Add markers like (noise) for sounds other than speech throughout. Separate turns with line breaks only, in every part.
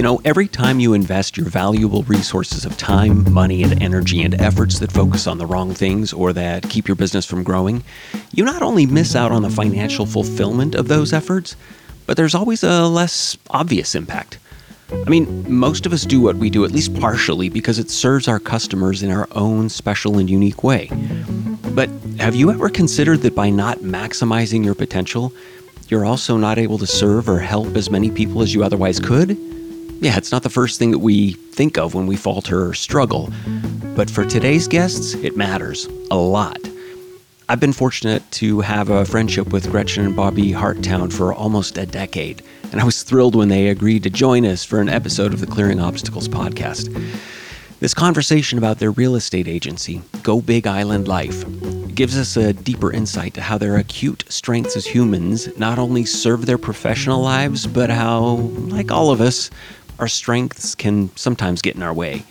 You know, every time you invest your valuable resources of time, money, and energy into efforts that focus on the wrong things or that keep your business from growing, you not only miss out on the financial fulfillment of those efforts, but there's always a less obvious impact. I mean, most of us do what we do at least partially because it serves our customers in our own special and unique way. But have you ever considered that by not maximizing your potential, you're also not able to serve or help as many people as you otherwise could? Yeah, it's not the first thing that we think of when we falter or struggle. But for today's guests, it matters a lot. I've been fortunate to have a friendship with Gretchen and Bobby Harttown for almost a decade, and I was thrilled when they agreed to join us for an episode of the Clearing Obstacles podcast. This conversation about their real estate agency, Go Big Island Life, gives us a deeper insight to how their acute strengths as humans not only serve their professional lives, but how, like all of us, our strengths can sometimes get in our way.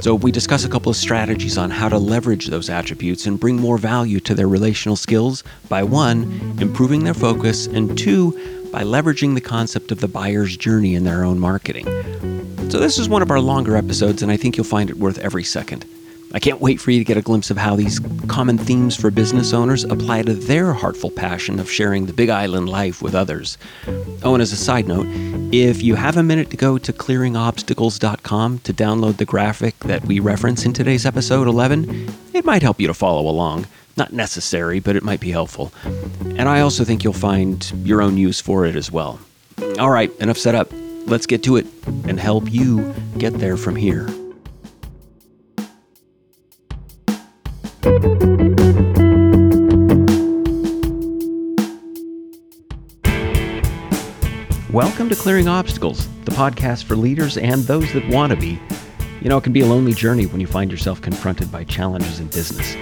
So, we discuss a couple of strategies on how to leverage those attributes and bring more value to their relational skills by one, improving their focus, and two, by leveraging the concept of the buyer's journey in their own marketing. So, this is one of our longer episodes, and I think you'll find it worth every second. I can't wait for you to get a glimpse of how these common themes for business owners apply to their heartful passion of sharing the Big Island life with others. Oh, and as a side note, if you have a minute to go to clearingobstacles.com to download the graphic that we reference in today's episode 11, it might help you to follow along. Not necessary, but it might be helpful. And I also think you'll find your own use for it as well. All right, enough set up. Let's get to it and help you get there from here. Welcome to Clearing Obstacles, the podcast for leaders and those that want to be. You know, it can be a lonely journey when you find yourself confronted by challenges in business.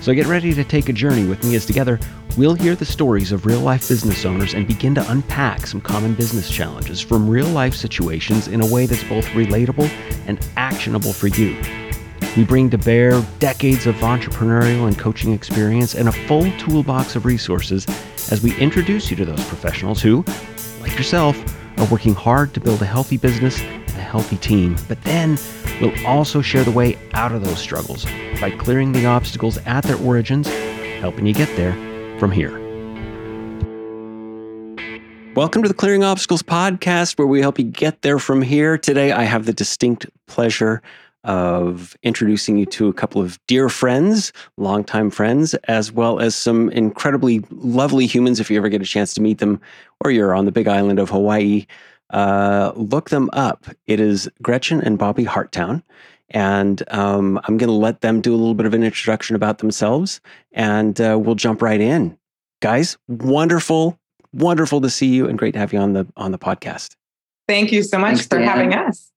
So get ready to take a journey with me as together we'll hear the stories of real life business owners and begin to unpack some common business challenges from real life situations in a way that's both relatable and actionable for you. We bring to bear decades of entrepreneurial and coaching experience and a full toolbox of resources as we introduce you to those professionals who, like yourself, are working hard to build a healthy business and a healthy team. But then we'll also share the way out of those struggles by clearing the obstacles at their origins, helping you get there from here. Welcome to the Clearing Obstacles podcast, where we help you get there from here. Today, I have the distinct pleasure of introducing you to a couple of dear friends, longtime friends, as well as some incredibly lovely humans. If you ever get a chance to meet them, or you're on the big island of Hawaii, uh, look them up. It is Gretchen and Bobby Harttown. And um, I'm going to let them do a little bit of an introduction about themselves, and uh, we'll jump right in. Guys, wonderful, wonderful to see you, and great to have you on the on the podcast.
Thank you so much Thanks, for Dan. having us.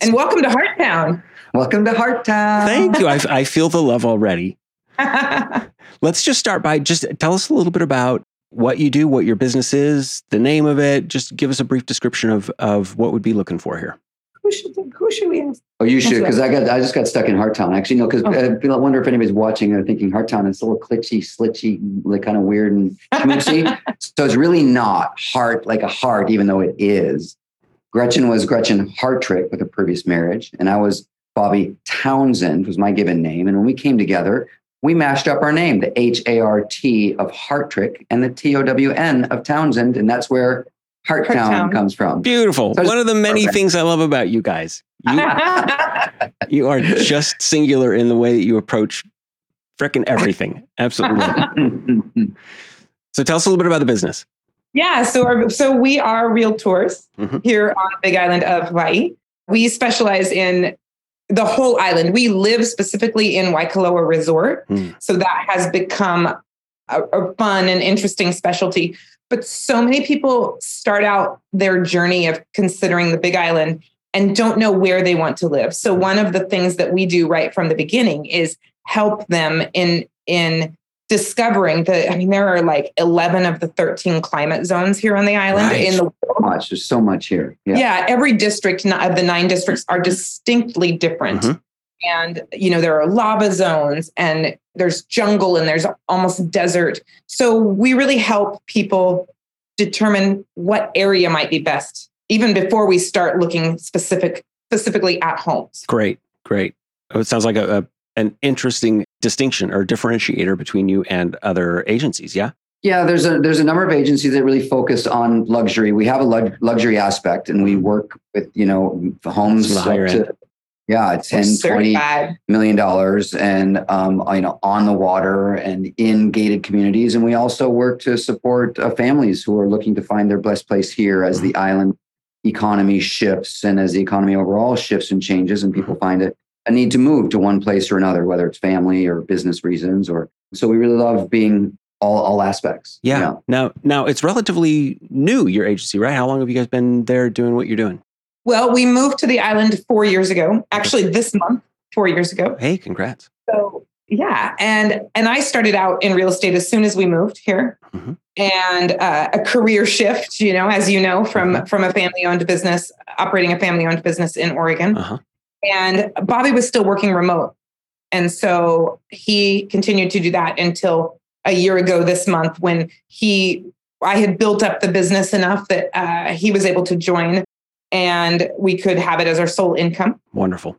And welcome to Harttown.
Welcome to Harttown.
Thank you. I, I feel the love already. (laughs) Let's just start by just tell us a little bit about what you do, what your business is, the name of it. Just give us a brief description of, of what we'd be looking for here.
Who should, who should we ask?
Oh, you should, because I got I just got stuck in Harttown. Actually, no, because oh. Uh, I wonder if anybody's watching or thinking Harttown is a little glitchy, slitchy, like kind of weird and schmoosy. so it's really not heart like a heart, even though it is. Gretchen was Gretchen Hartrick with a previous marriage, and I was Bobby Townsend was my given name. And when we came together, we mashed up our name, the H A R T of Hartrick and the T O W N of Townsend, and that's where Harttown comes from.
Beautiful. So One of the many perfect. things I love about you guys. You, (laughs) you are just singular in the way that you approach freaking everything. Absolutely. (laughs) so tell us a little bit about the business.
Yeah, so our, so we are realtors mm-hmm. here on the Big Island of Hawaii. We specialize in the whole island. We live specifically in Waikoloa Resort, mm. so that has become a, a fun and interesting specialty. But so many people start out their journey of considering the Big Island and don't know where they want to live. So one of the things that we do right from the beginning is help them in in discovering that I mean there are like 11 of the 13 climate zones here on the island right. in the world.
So much. There's so much here.
Yeah. yeah, every district of the nine districts are distinctly different. Mm-hmm. And you know there are lava zones and there's jungle and there's almost desert. So we really help people determine what area might be best even before we start looking specific specifically at homes.
Great, great. Oh, it sounds like a, a an interesting distinction or differentiator between you and other agencies. Yeah.
Yeah, there's a there's a number of agencies that really focus on luxury. We have a luxury aspect, and we mm-hmm. work with you know homes
higher to, end.
yeah, 10, 20 million dollars, and um, you know on the water and in gated communities. And we also work to support uh, families who are looking to find their blessed place here as mm-hmm. the island economy shifts and as the economy overall shifts and changes, and people mm-hmm. find it a need to move to one place or another, whether it's family or business reasons. Or so we really love being all, all aspects.
Yeah. yeah. Now, now it's relatively new, your agency, right? How long have you guys been there doing what you're doing?
Well, we moved to the island four years ago, actually this month, four years ago.
Hey, congrats.
So yeah. And, and I started out in real estate as soon as we moved here mm-hmm. and uh, a career shift, you know, as you know, from, mm-hmm. from a family owned business, operating a family owned business in Oregon. Uh-huh. And Bobby was still working remote. And so he continued to do that until a year ago this month when he I had built up the business enough that uh, he was able to join and we could have it as our sole income.
Wonderful.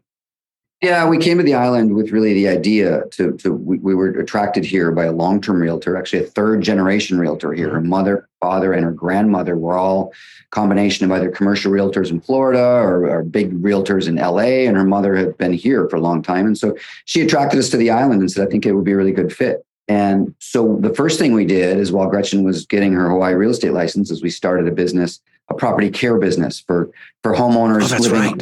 Yeah, we came to the island with really the idea to to we, we were attracted here by a long term realtor, actually a third generation realtor here. Her mm-hmm. mother, father, and her grandmother were all combination of either commercial realtors in Florida or, or big realtors in LA, and her mother had been here for a long time, and so she attracted us to the island and said, "I think it would be a really good fit." And so the first thing we did is while Gretchen was getting her Hawaii real estate license, is we started a business, a property care business for for homeowners
oh, living right.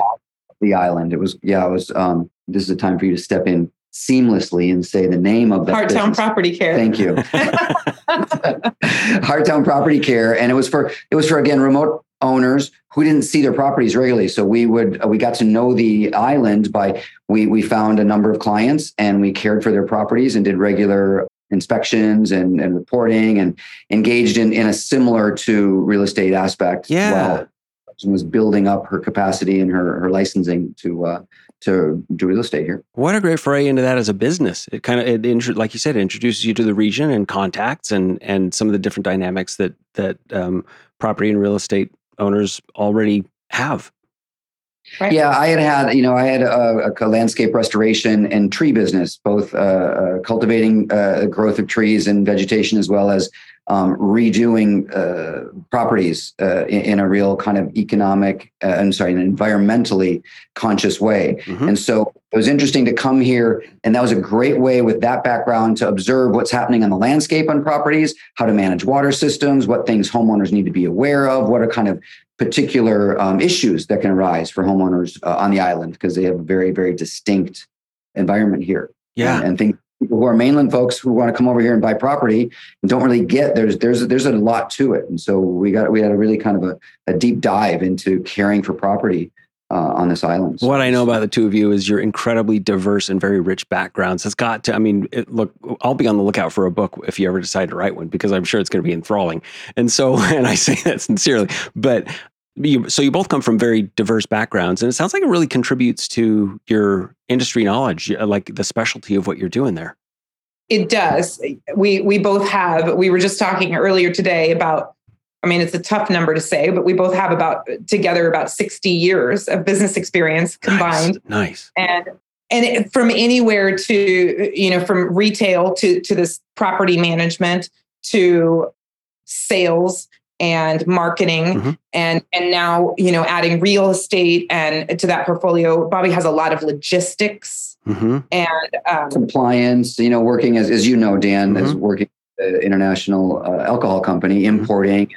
On
the island. It was yeah, it was. Um, this is a time for you to step in seamlessly and say the name of the
Harttown business. Property Care.
Thank you. (laughs) Harttown Property Care, and it was for it was for again remote owners who didn't see their properties regularly. So we would uh, we got to know the island by we we found a number of clients and we cared for their properties and did regular inspections and, and reporting and engaged in, in a similar to real estate aspect.
Yeah.
While was building up her capacity and her, her licensing to, uh, to do real estate here.
What a great foray into that as a business. It kind of, it, like you said, it introduces you to the region and contacts and, and some of the different dynamics that, that um, property and real estate owners already have.
Right. Yeah, I had had, you know, I had a, a landscape restoration and tree business, both uh, uh, cultivating uh, growth of trees and vegetation, as well as um, redoing uh, properties uh, in, in, a real kind of economic, uh, I'm sorry, an environmentally conscious way. Mm-hmm. And so it was interesting to come here, and that was a great way with that background to observe what's happening on the landscape on properties, how to manage water systems, what things homeowners need to be aware of, what are kind of particular um, issues that can arise for homeowners uh, on the island because they have a very, very distinct environment here.
Yeah.
And, and think people who are mainland folks who want to come over here and buy property and don't really get there's there's there's a lot to it. And so we got we had a really kind of a, a deep dive into caring for property uh, on this island.
What I know about the two of you is you're incredibly diverse and very rich backgrounds. It's got to, I mean, it, look, I'll be on the lookout for a book if you ever decide to write one because I'm sure it's going to be enthralling. And so, (laughs) and I say that sincerely, but you, so you both come from very diverse backgrounds and it sounds like it really contributes to your industry knowledge, uh, like the specialty of what you're doing there.
It does. We, we both have, we were just talking earlier today about I mean, it's a tough number to say, but we both have about together about 60 years of business experience combined.
Nice.
nice. And and it, from anywhere to you know from retail to to this property management to sales and marketing mm-hmm. and and now you know adding real estate and to that portfolio bobby has a lot of logistics mm-hmm. and
um, compliance you know working as as you know dan mm-hmm. as working international uh, alcohol company mm-hmm. importing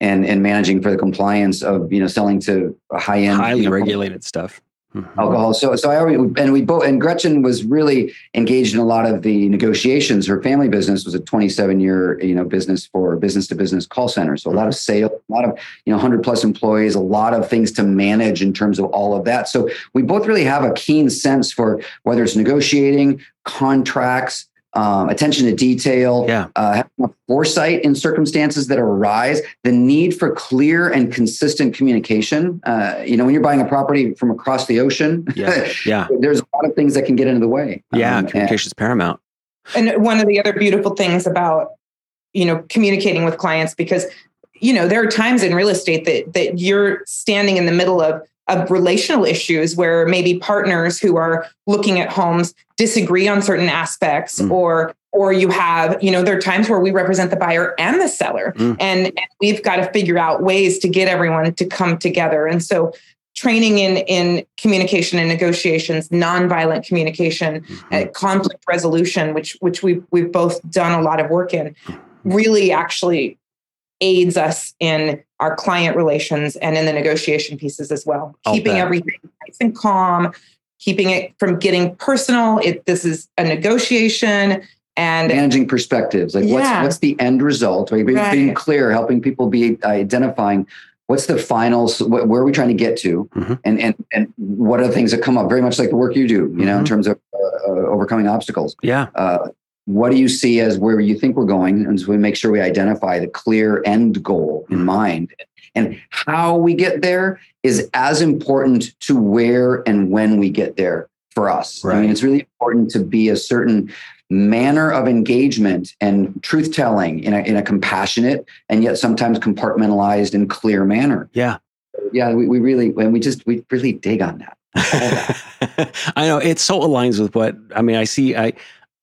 and and managing for the compliance of you know selling to high end
highly
you know,
regulated stuff
mm-hmm. alcohol. So so i already and we both and gretchen was really engaged in a lot of the negotiations. Her family business was a 27 year you know business for business to business call center. So a lot of sales a lot of you know 100 plus employees a lot of things to manage in terms of all of that. So we both really have a keen sense for whether it's negotiating contracts um, attention to detail,
yeah.
uh, foresight in circumstances that arise, the need for clear and consistent communication. Uh, you know, when you're buying a property from across the ocean,
yeah, (laughs) yeah.
there's a lot of things that can get into the way.
Yeah, um, communication is paramount.
And one of the other beautiful things about you know communicating with clients because you know, there are times in real estate that that you're standing in the middle of of relational issues where maybe partners who are looking at homes disagree on certain aspects mm. or or you have you know there are times where we represent the buyer and the seller mm. and, and we've got to figure out ways to get everyone to come together and so training in in communication and negotiations nonviolent communication mm-hmm. uh, conflict resolution which which we've we've both done a lot of work in really actually aids us in our client relations and in the negotiation pieces as well. I'll keeping bet. everything nice and calm, keeping it from getting personal. It this is a negotiation and
managing perspectives. Like yeah. what's what's the end result? Right? Being, right. being clear, helping people be identifying what's the finals where are we trying to get to mm-hmm. and and and what are the things that come up very much like the work you do you know mm-hmm. in terms of uh, uh, overcoming obstacles
yeah uh,
what do you see as where you think we're going and so we make sure we identify the clear end goal in mm-hmm. mind and how we get there is as important to where and when we get there for us right. i mean it's really important to be a certain manner of engagement and truth telling in a, in a compassionate and yet sometimes compartmentalized and clear manner
yeah
yeah we, we really and we just we really dig on that (laughs)
I know it so aligns with what I mean. I see. I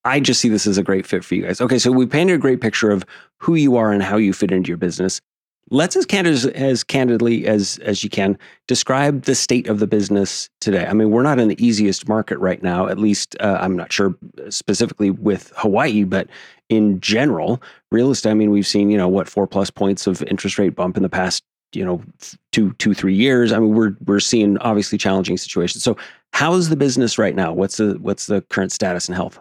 I just see this as a great fit for you guys. Okay, so we painted a great picture of who you are and how you fit into your business. Let's as candid as, candidly as as you can describe the state of the business today. I mean, we're not in the easiest market right now. At least uh, I'm not sure specifically with Hawaii, but in general, real estate. I mean, we've seen you know what four plus points of interest rate bump in the past you know two two three years. I mean, we're we're seeing obviously challenging situations. So, how is the business right now? What's the what's the current status and health?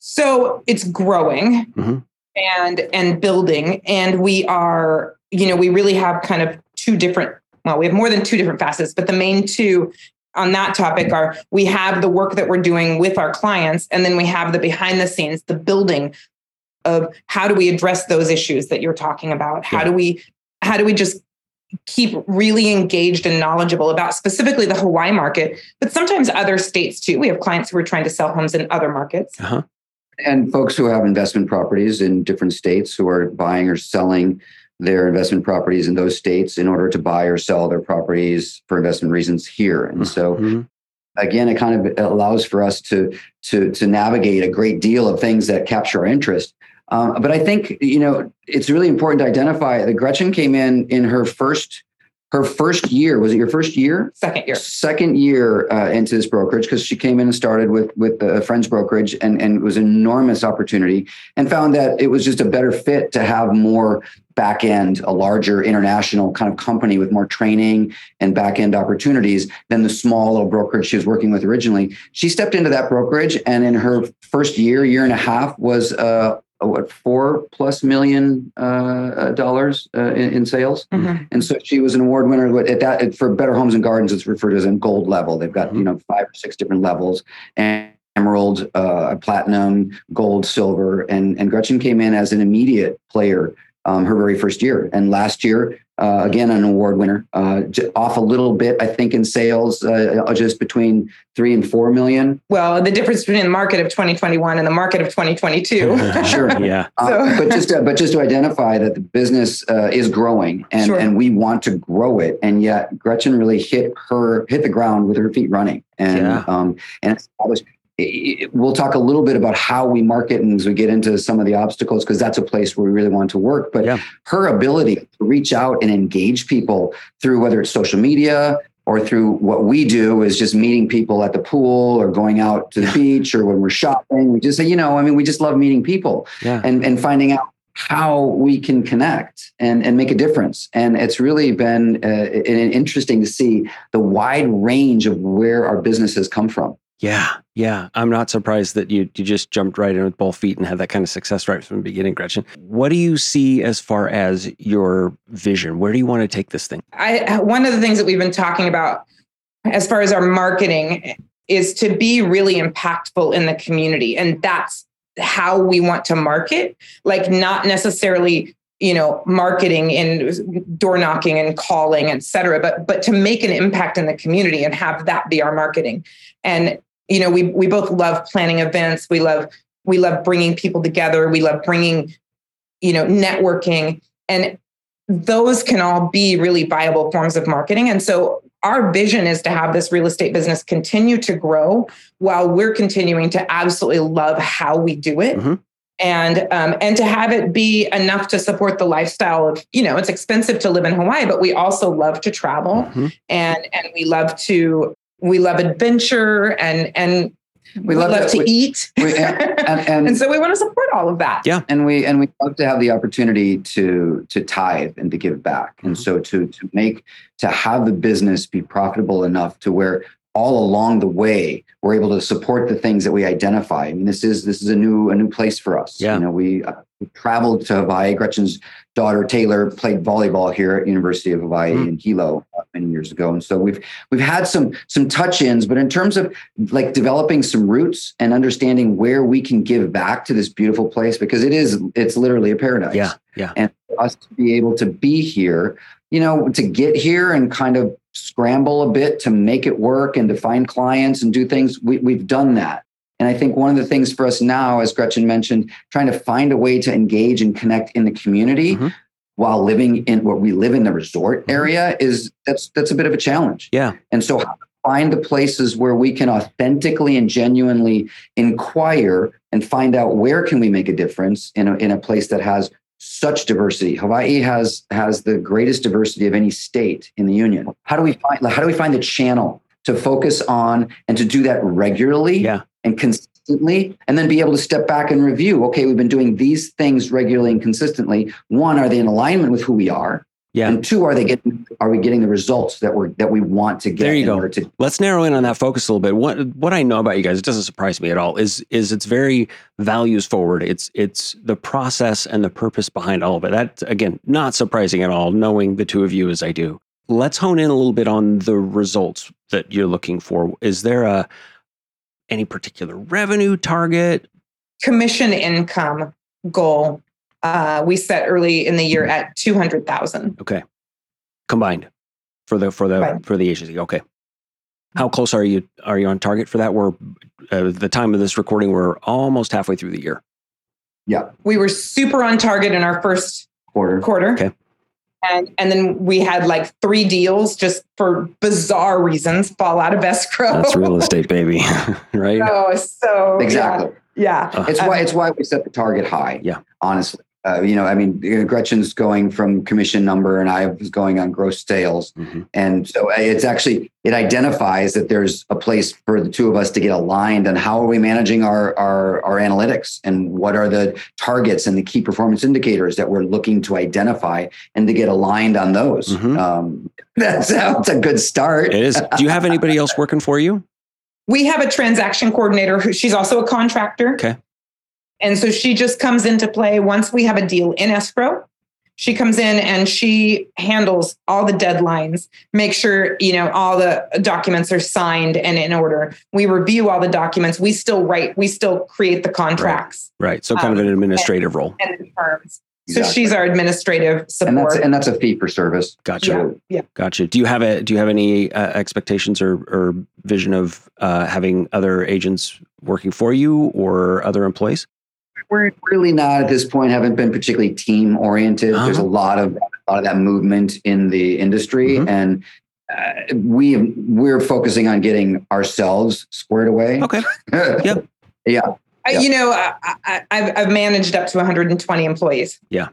So it's growing mm-hmm. and and building, and we are, you know, we really have kind of two different. Well, we have more than two different facets, but the main two on that topic are we have the work that we're doing with our clients, and then we have the behind the scenes, the building of how do we address those issues that you're talking about? How yeah. do we how do we just keep really engaged and knowledgeable about specifically the Hawaii market, but sometimes other states too. We have clients who are trying to sell homes in other markets. Uh-huh
and folks who have investment properties in different states who are buying or selling their investment properties in those states in order to buy or sell their properties for investment reasons here. And so mm-hmm. again, it kind of allows for us to to to navigate a great deal of things that capture our interest. Um, but I think you know it's really important to identify that Gretchen came in in her first her first year was it your first year?
Second year.
Second year uh, into this brokerage because she came in and started with with a friend's brokerage and and it was an enormous opportunity and found that it was just a better fit to have more back end a larger international kind of company with more training and back end opportunities than the small little brokerage she was working with originally. She stepped into that brokerage and in her first year year and a half was uh, what four plus million uh, uh, dollars uh, in, in, sales, mm-hmm. and so she was an award winner at that for Better Homes and Gardens. It's referred to as in gold level. They've got mm-hmm. you know five or six different levels and emerald, uh, platinum, gold, silver, and and Gretchen came in as an immediate player um, her very first year. And last year, uh, again, an award winner, uh, off a little bit, I think, in sales, uh, uh, just between three and four million.
Well, the difference between the market of 2021 and the market of 2022.
sure, (laughs) yeah. (laughs) Uh, so. but just to, but just to identify that the business uh, is growing, and sure. and we want to grow it, and yet Gretchen really hit her hit the ground with her feet running, and yeah. um, and established we'll talk a little bit about how we market and as we get into some of the obstacles because that's a place where we really want to work but yeah. her ability to reach out and engage people through whether it's social media or through what we do is just meeting people at the pool or going out to the beach or when we're shopping we just say you know i mean we just love meeting people yeah. and and finding out how we can connect and, and make a difference. And it's really been uh, interesting to see the wide range of where our business has come from.
Yeah, yeah. I'm not surprised that you you just jumped right in with both feet and had that kind of success right from the beginning, Gretchen. What do you see as far as your vision? Where do you want to take this thing?
I one of the things that we've been talking about as far as our marketing is to be really impactful in the community and that's how we want to market like not necessarily you know marketing and door knocking and calling et cetera but but to make an impact in the community and have that be our marketing and you know we we both love planning events we love we love bringing people together we love bringing you know networking and those can all be really viable forms of marketing. And so our vision is to have this real estate business continue to grow while we're continuing to absolutely love how we do it. Mm-hmm. And um, and to have it be enough to support the lifestyle of you know it's expensive to live in Hawaii, but we also love to travel mm-hmm. and and we love to we love adventure and and we love, love to we, eat. we, and, and, (laughs) and, and, so we want to support all of that.
Yeah. And we and we love to have the opportunity to to tithe and to give back. Mm-hmm. and so to to make to have the business be profitable enough to where all along the way we're able to support the things that we identify. I mean this is this is a new a new place for us.
Yeah.
you know we, uh, we traveled to hawaii gretchen's daughter taylor played volleyball here at university of hawaii mm-hmm. in hilo uh, many years ago and so we've we've had some some touch-ins but in terms of like developing some roots and understanding where we can give back to this beautiful place because it is it's literally a paradise
yeah yeah
and us to be able to be here you know to get here and kind of scramble a bit to make it work and to find clients and do things. We, we've done that. And I think one of the things for us now, as Gretchen mentioned, trying to find a way to engage and connect in the community mm-hmm. while living in what we live in the resort mm-hmm. area is that's that's a bit of a challenge.
Yeah.
And so find the places where we can authentically and genuinely inquire and find out where can we make a difference in a, in a place that has such diversity. Hawaii has has the greatest diversity of any state in the union. How do we find how do we find the channel to focus on and to do that regularly
yeah.
And consistently and then be able to step back and review okay we've been doing these things regularly and consistently one are they in alignment with who we are
yeah.
And two, are they getting are we getting the results that we're that we want to get?
There you go. To- Let's narrow in on that focus a little bit. What what I know about you guys, it doesn't surprise me at all, is is it's very values forward. It's it's the process and the purpose behind all of it. That again, not surprising at all, knowing the two of you as I do. Let's hone in a little bit on the results that you're looking for. Is there a any particular revenue target?
Commission income goal uh, we set early in the year at 200,000.
Okay. Combined for the, for the, right. for the agency. Okay. How close are you, are you on target for that? We're uh, the time of this recording, we're almost halfway through the year.
Yeah.
We were super on target in our first
quarter.
Quarter.
Okay.
And, and then we had like three deals just for bizarre reasons fall out of escrow.
That's real (laughs) estate, baby. (laughs) right?
Oh, so
exactly.
Yeah. yeah.
It's um, why it's why we set the target high.
Yeah.
Honestly uh, you know, I mean, Gretchen's going from commission number, and I was going on gross sales, mm-hmm. and so uh, it's actually it identifies that there's a place for the two of us to get aligned on how are we managing our our, our analytics and what are the targets and the key performance indicators that we're looking to identify and to get aligned on those. Mm-hmm. Um, (laughs) that's that's a good start.
It is. Do you have anybody else working for you?
We have a transaction coordinator who she's also a contractor.
Okay.
And so she just comes into play once we have a deal in escrow. She comes in and she handles all the deadlines, make sure, you know, all the documents are signed and in order. We review all the documents. We still write, we still create the contracts.
Right. right. So kind um, of an administrative
and,
role.
And the terms. Exactly. So she's our administrative support,
and that's, and that's a fee for service.
Gotcha.
Yeah. yeah.
Gotcha. Do you have a Do you have any uh, expectations or, or vision of uh, having other agents working for you or other employees?
We're really not at this point. Haven't been particularly team oriented. Uh-huh. There's a lot of a lot of that movement in the industry, mm-hmm. and uh, we we're focusing on getting ourselves squared away.
Okay. (laughs) yep.
Yeah.
I, you know, I, have I've managed up to 120 employees.
Yeah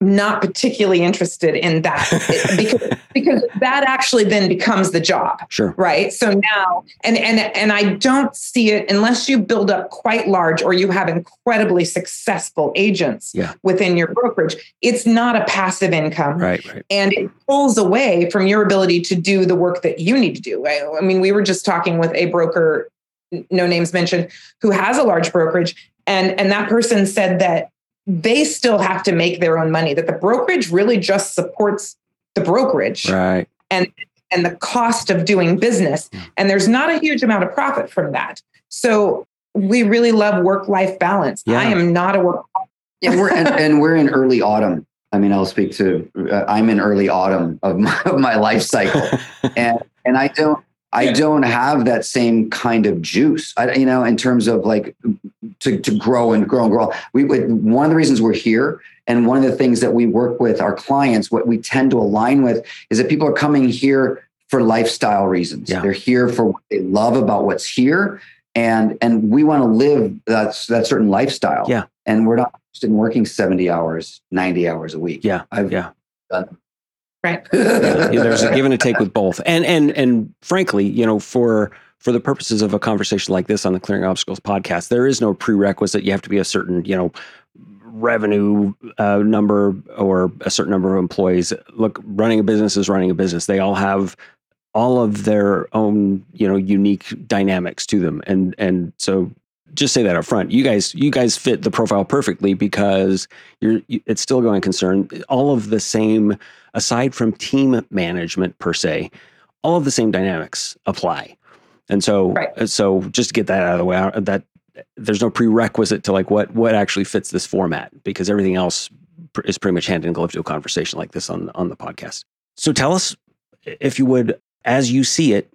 not particularly interested in that because because that actually then becomes the job.
Sure.
Right? So now and and and i don't see it unless you build up quite large or you have incredibly successful agents
yeah.
within your brokerage it's not a passive income.
Right right.
And it pulls away from your ability to do the work that you need to do. I, I mean we were just talking with a broker no names mentioned who has a large brokerage and and that person said that they still have to make their own money that the brokerage really just supports the brokerage
right.
and and the cost of doing business. And there's not a huge amount of profit from that. So we really love work life balance yeah. i am not a work
yeah, we're and, and, we're in early autumn. I mean i'll speak to uh, i'm in early autumn of my, of my life cycle. (laughs) And and i don't I yeah. don't have that same kind of juice, I, you know, in terms of like to, to grow and grow and grow. We one of the reasons we're here, and one of the things that we work with our clients, what we tend to align with, is that people are coming here for lifestyle reasons. Yeah. They're here for what they love about what's here, and and we want to live that that certain lifestyle.
Yeah,
and we're not interested in working seventy hours, ninety hours a week.
Yeah, I've yeah. done
Right. (laughs)
there's a give and a take with both. And and and frankly, you know, for for the purposes of a conversation like this on the Clearing Obstacles podcast, there is no prerequisite. You have to be a certain, you know, revenue uh, number or a certain number of employees. Look, running a business is running a business. They all have all of their own, you know, unique dynamics to them. And and so just say that up front. You guys, you guys fit the profile perfectly because you're. It's still going concern. All of the same, aside from team management per se, all of the same dynamics apply. And so, right. so just to get that out of the way, that there's no prerequisite to like what what actually fits this format because everything else is pretty much hand in glove to a conversation like this on on the podcast. So tell us, if you would, as you see it,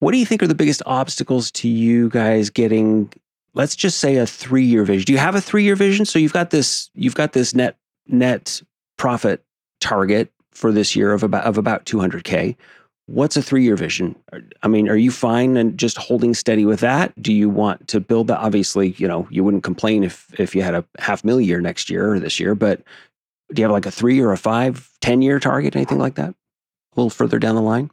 what do you think are the biggest obstacles to you guys getting let's just say a three year vision. Do you have a three year vision? So you've got this you've got this net net profit target for this year of about of about 200k. What's a three year vision? I mean, are you fine and just holding steady with that? Do you want to build that? Obviously, you know, you wouldn't complain if if you had a half million year next year or this year, but do you have like a three or a five, 10 year target, anything like that? A little further down the line?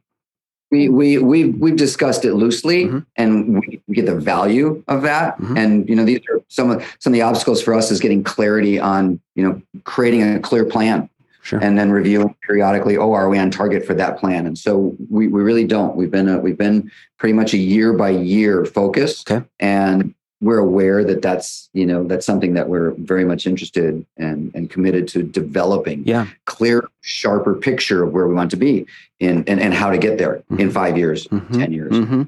We we we've we've discussed it loosely mm-hmm. and we, get the value of that mm-hmm. and you know these are some of some of the obstacles for us is getting clarity on you know creating a clear plan sure. and then reviewing periodically oh are we on target for that plan and so we, we really don't we've been a, we've been pretty much a year by year focus
okay.
and we're aware that that's you know that's something that we're very much interested and and committed to developing
yeah
clear sharper picture of where we want to be in and, and how to get there mm-hmm. in five years mm-hmm. ten years
mm-hmm.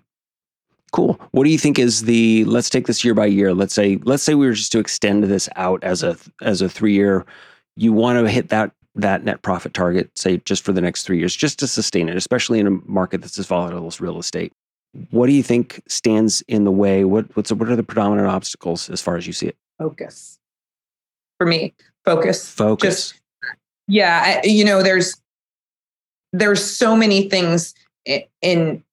cool what do you think is the let's take this year by year let's say let's say we were just to extend this out as a as a three year you want to hit that that net profit target say just for the next three years just to sustain it especially in a market that's as volatile as real estate what do you think stands in the way? What what's what are the predominant obstacles as far as you see it?
Focus. For me, focus.
Focus. Just,
yeah, I, you know, there's there's so many things in, in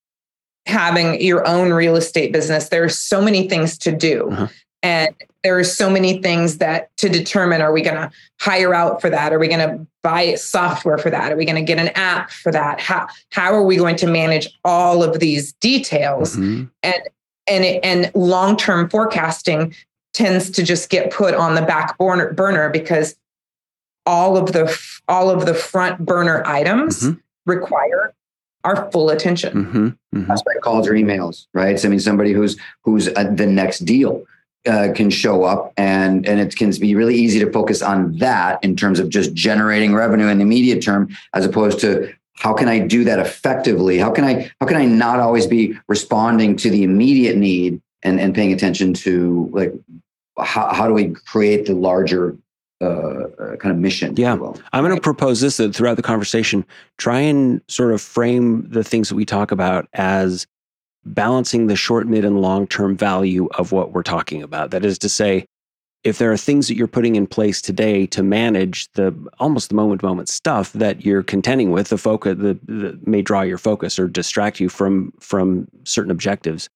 having your own real estate business. There's so many things to do. Uh-huh. And there are so many things that to determine are we going to hire out for that? Are we going to buy software for that? Are we going to get an app for that? How how are we going to manage all of these details? Mm-hmm. And and and long-term forecasting tends to just get put on the back burner, burner because all of the all of the front burner items mm-hmm. require our full attention.
Mm-hmm. Mm-hmm. That's why calls or emails, right? So, I mean, somebody who's who's uh, the next deal uh, can show up and and it can be really easy to focus on that in terms of just generating revenue in the immediate term as opposed to how can i do that effectively? How can i how can i not always be responding to the immediate need and and paying attention to like how, how do we create the larger uh, uh, kind of mission.
Yeah, I'm going to propose this that throughout the conversation, try and sort of frame the things that we talk about as balancing the short, mid, and long term value of what we're talking about. That is to say, if there are things that you're putting in place today to manage the almost the moment to moment stuff that you're contending with, the focus that may draw your focus or distract you from from certain objectives.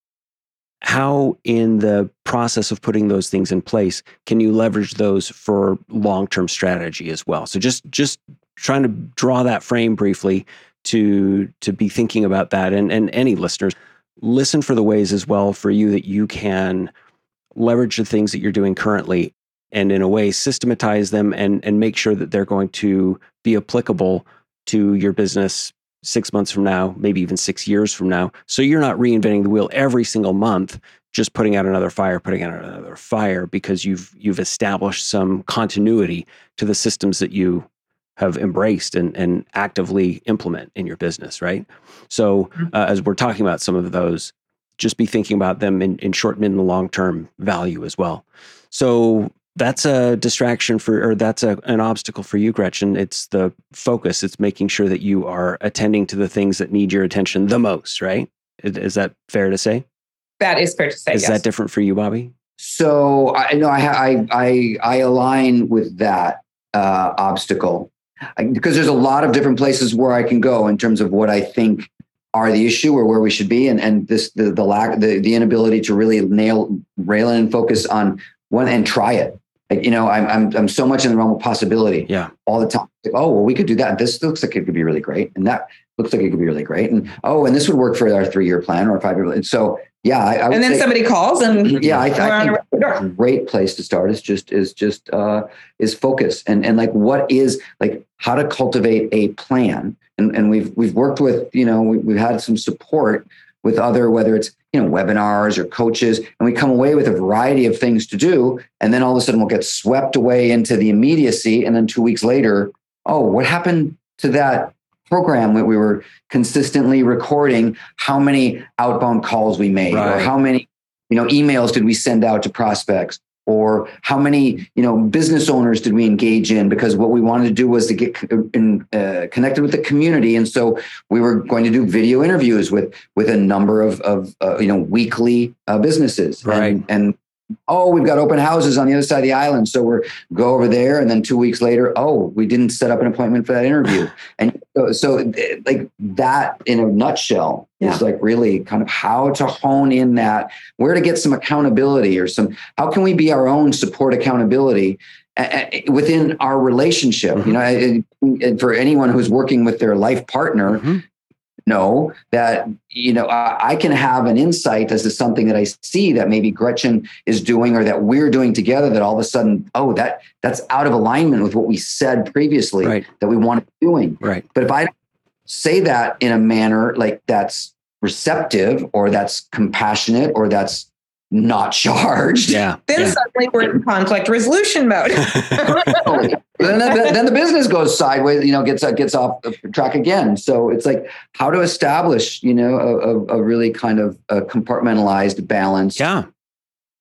How, in the process of putting those things in place, can you leverage those for long term strategy as well? So, just just trying to draw that frame briefly to to be thinking about that, and and any listeners listen for the ways as well for you that you can leverage the things that you're doing currently and in a way systematize them and and make sure that they're going to be applicable to your business six months from now, maybe even six years from now. So you're not reinventing the wheel every single month, just putting out another fire, putting out another fire, because you've you've established some continuity to the systems that you have embraced and, and actively implement in your business, right? So, mm-hmm. uh, as we're talking about some of those, just be thinking about them in, in short, mid, and long term value as well. So, that's a distraction for, or that's a, an obstacle for you, Gretchen. It's the focus. It's making sure that you are attending to the things that need your attention the most, right? Is that fair to say?
That is fair to say.
Is
yes.
that different for you, Bobby?
So I know I I I, I align with that uh, obstacle I, because there's a lot of different places where I can go in terms of what I think are the issue or where we should be, and and this the the lack the the inability to really nail rail in and focus on one and try it. Like, you know, I'm I'm I'm so much in the realm of possibility.
Yeah.
All the time. Like, oh well, we could do that. This looks like it could be really great, and that looks like it could be really great, and oh, and this would work for our three year plan or five year. And so yeah, I, I
and then
say,
somebody calls and
yeah, I, I think a great place to start is just is just uh, is focus and and like what is like how to cultivate a plan. And and we've we've worked with you know we, we've had some support with other whether it's you know webinars or coaches and we come away with a variety of things to do and then all of a sudden we'll get swept away into the immediacy and then two weeks later oh what happened to that program that we were consistently recording how many outbound calls we made right. or how many you know emails did we send out to prospects or how many you know business owners did we engage in because what we wanted to do was to get in, uh, connected with the community. And so we were going to do video interviews with with a number of of uh, you know weekly uh, businesses.
Right.
and, and oh we've got open houses on the other side of the island so we're go over there and then two weeks later oh we didn't set up an appointment for that interview (sighs) and so, so like that in a nutshell yeah. is like really kind of how to hone in that where to get some accountability or some how can we be our own support accountability within our relationship mm-hmm. you know for anyone who's working with their life partner mm-hmm know that you know I, can have an insight as to something that I see that maybe Gretchen is doing or that we're doing together that all of a sudden oh that that's out of alignment with what we said previously
right.
that we want to be doing
right
but if I say that in a manner like that's receptive or that's compassionate or that's not charged.
Yeah. (laughs)
Then
yeah.
suddenly we're in conflict resolution mode. (laughs)
then, the, then the business goes sideways, you know, gets uh, gets off track again. So it's like how to establish, you know, a, a really kind of a compartmentalized, balanced,
yeah,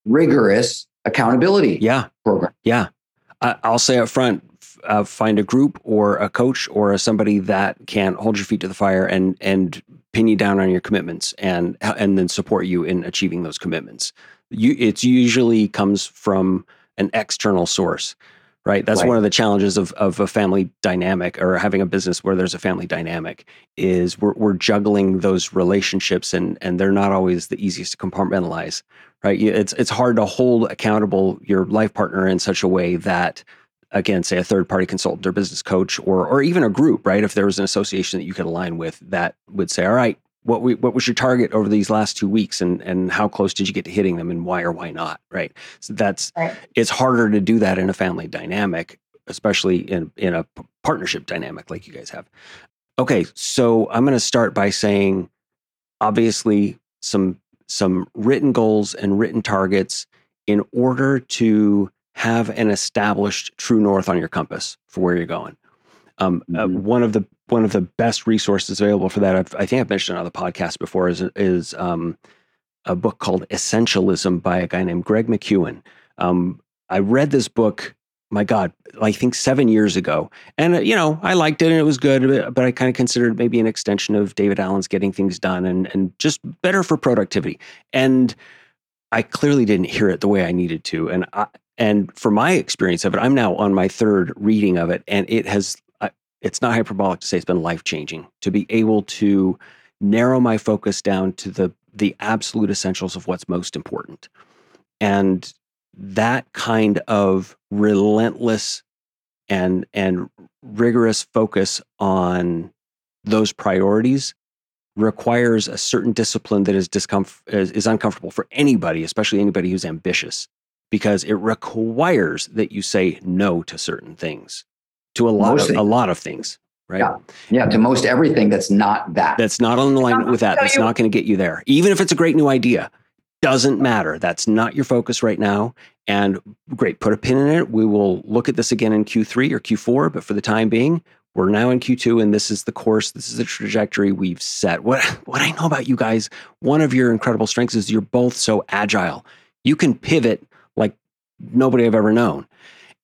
rigorous accountability
yeah.
program.
Yeah. I, I'll say up front, uh, find a group or a coach or a, somebody that can hold your feet to the fire and and pin you down on your commitments and and then support you in achieving those commitments. You, it's usually comes from an external source, right? That's right. one of the challenges of of a family dynamic or having a business where there's a family dynamic is we're we're juggling those relationships and and they're not always the easiest to compartmentalize, right? It's it's hard to hold accountable your life partner in such a way that again, say a third party consultant or business coach or or even a group, right? If there was an association that you could align with that would say, all right, what we, what was your target over these last two weeks and and how close did you get to hitting them and why or why not, right? So that's right. it's harder to do that in a family dynamic, especially in in a partnership dynamic like you guys have. Okay, so I'm going to start by saying obviously some some written goals and written targets in order to have an established true north on your compass for where you're going. Um, uh, mm-hmm. uh, one of the one of the best resources available for that, I've, i think I've mentioned on the podcast before, is is um, a book called Essentialism by a guy named Greg McKeown. Um, I read this book, my God, I think seven years ago, and uh, you know I liked it and it was good, but I kind of considered maybe an extension of David Allen's Getting Things Done and and just better for productivity. And I clearly didn't hear it the way I needed to, and I, and for my experience of it, I'm now on my third reading of it, and it has, uh, it's not hyperbolic to say it's been life changing to be able to narrow my focus down to the the absolute essentials of what's most important. And that kind of relentless and and rigorous focus on those priorities requires a certain discipline that is discomfort is, is uncomfortable for anybody, especially anybody who's ambitious because it requires that you say no to certain things, to a lot of a lot of things, right?
Yeah. yeah, to most everything that's not that.
That's not on alignment with that. That's not going to get you there. Even if it's a great new idea, doesn't matter. That's not your focus right now. And great, put a pin in it. We will look at this again in Q3 or Q4, but for the time being, we're now in Q2 and this is the course, this is the trajectory we've set. What what I know about you guys, one of your incredible strengths is you're both so agile. You can pivot like nobody I've ever known.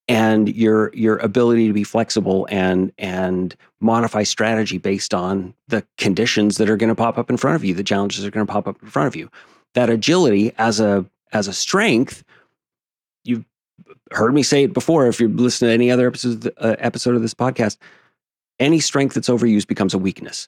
and your your ability to be flexible and and modify strategy based on the conditions that are going to pop up in front of you, the challenges that are going to pop up in front of you. That agility as a as a strength, you've heard me say it before. If you're listening to any other episode uh, episode of this podcast, any strength that's overused becomes a weakness,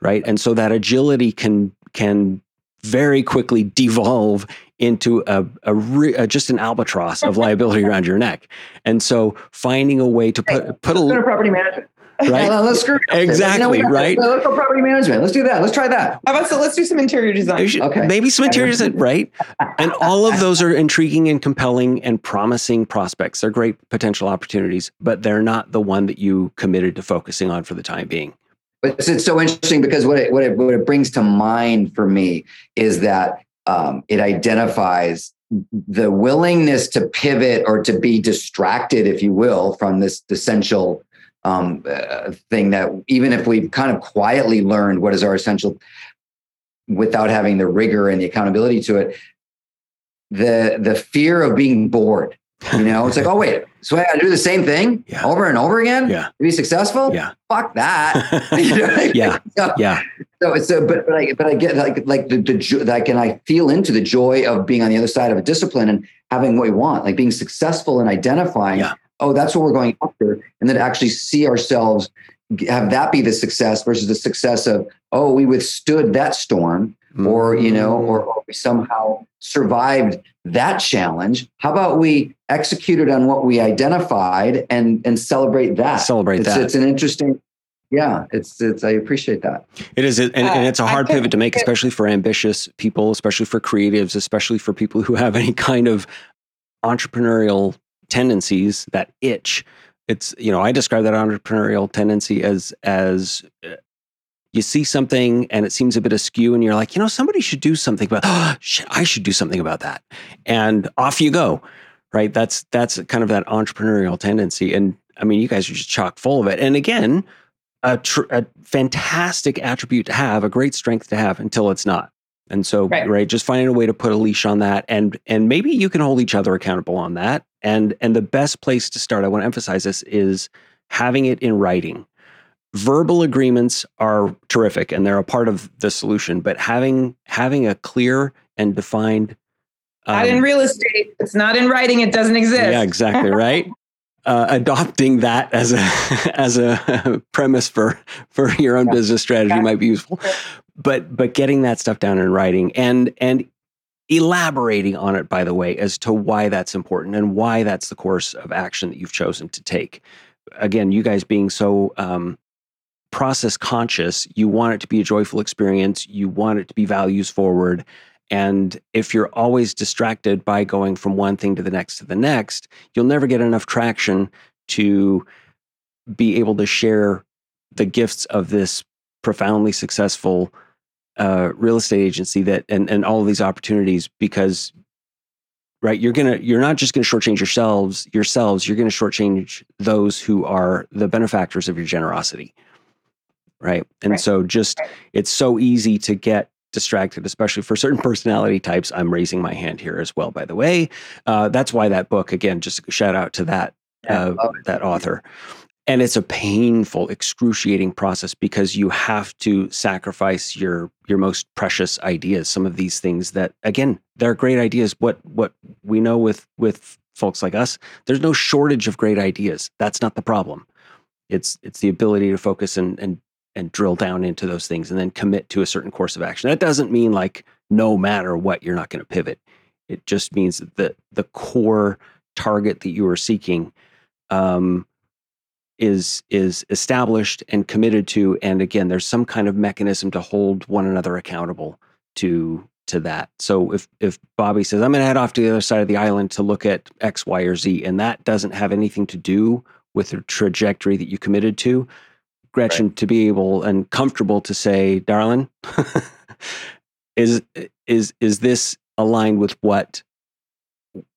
right? And so that agility can can very quickly devolve into a, a, re, a, just an albatross of liability (laughs) around your neck. And so finding a way to put put
a property management. (laughs)
Right.
let's screw
exactly
you
know, right.
Let's go property management. Let's do that. Let's try that.
How about so? Let's do some interior design.
Should, okay. Maybe some interior design, right? And all of those are intriguing and compelling and promising prospects. They're great potential opportunities, but they're not the one that you committed to focusing on for the time being.
But it's, it's so interesting because what it, what it what it brings to mind for me is that um, it identifies the willingness to pivot or to be distracted, if you will, from this essential um, uh, thing that even if we've kind of quietly learned what is our essential without having the rigor and the accountability to it, the the fear of being bored. You know, it's like, oh wait, so I do the same thing yeah. over and over again
yeah. to
be successful.
Yeah,
fuck that. (laughs) (laughs) you know,
yeah, (laughs) so, yeah.
So it's a, but but I but I get like like the the like and I feel into the joy of being on the other side of a discipline and having what we want, like being successful and identifying.
Yeah.
Oh, that's what we're going after, and then actually see ourselves have that be the success versus the success of oh we withstood that storm. Or you know or, or, we somehow survived that challenge how about we executed on what we identified and and celebrate that
celebrate
it's,
that
it's an interesting yeah, it's it's. I appreciate that.
It is, and, and it's a hard pivot to make, especially for ambitious people, especially for creatives, especially for people who have any kind of entrepreneurial tendencies. That itch. It's you know I describe that entrepreneurial tendency as as uh, you see something and it seems a bit askew, and you're like, you know, somebody should do something about. Oh, (gasps) shit, I should do something about that, and off you go. Right. That's that's kind of that entrepreneurial tendency, and I mean, you guys are just chock full of it. And again a, tr- a fantastic attribute to have, a great strength to have until it's not. And so, right. right. just finding a way to put a leash on that, and and maybe you can hold each other accountable on that. And and the best place to start, I want to emphasize this, is having it in writing. Verbal agreements are terrific, and they're a part of the solution. But having having a clear and defined
um, not in um, real estate. It's not in writing. It doesn't exist.
Yeah, exactly right. (laughs) uh, adopting that as a (laughs) as a premise for for your own yeah. business strategy yeah. might be useful but but getting that stuff down in writing and and elaborating on it by the way as to why that's important and why that's the course of action that you've chosen to take again you guys being so um, process conscious. You want it to be a joyful experience. You want it to be values forward. And if you're always distracted by going from one thing to the next to the next, you'll never get enough traction to be able to share the gifts of this profoundly successful uh, real estate agency that and, and all of these opportunities because right you're gonna you're not just gonna shortchange yourselves yourselves you're gonna shortchange those who are the benefactors of your generosity right and right. so just it's so easy to get distracted, especially for certain (laughs) personality types. I'm raising my hand here as well, by the way. Uh, that's why that book, again, just shout out to that uh, that author. And it's a painful, excruciating process because you have to sacrifice your your most precious ideas. Some of these things that, again, they're great ideas. What what we know with with folks like us, there's no shortage of great ideas. That's not the problem. It's it's the ability to focus and and and drill down into those things and then commit to a certain course of action. That doesn't mean like no matter what, you're not going to pivot. It just means that the, the core target that you are seeking um, is is established and committed to. And again, there's some kind of mechanism to hold one another accountable to to that. So if if Bobby says I'm going to head off to the other side of the island to look at X, Y, or Z, and that doesn't have anything to do with the trajectory that you committed to, Gretchen right. to be able and comfortable to say, darling, (laughs) is is is this aligned with what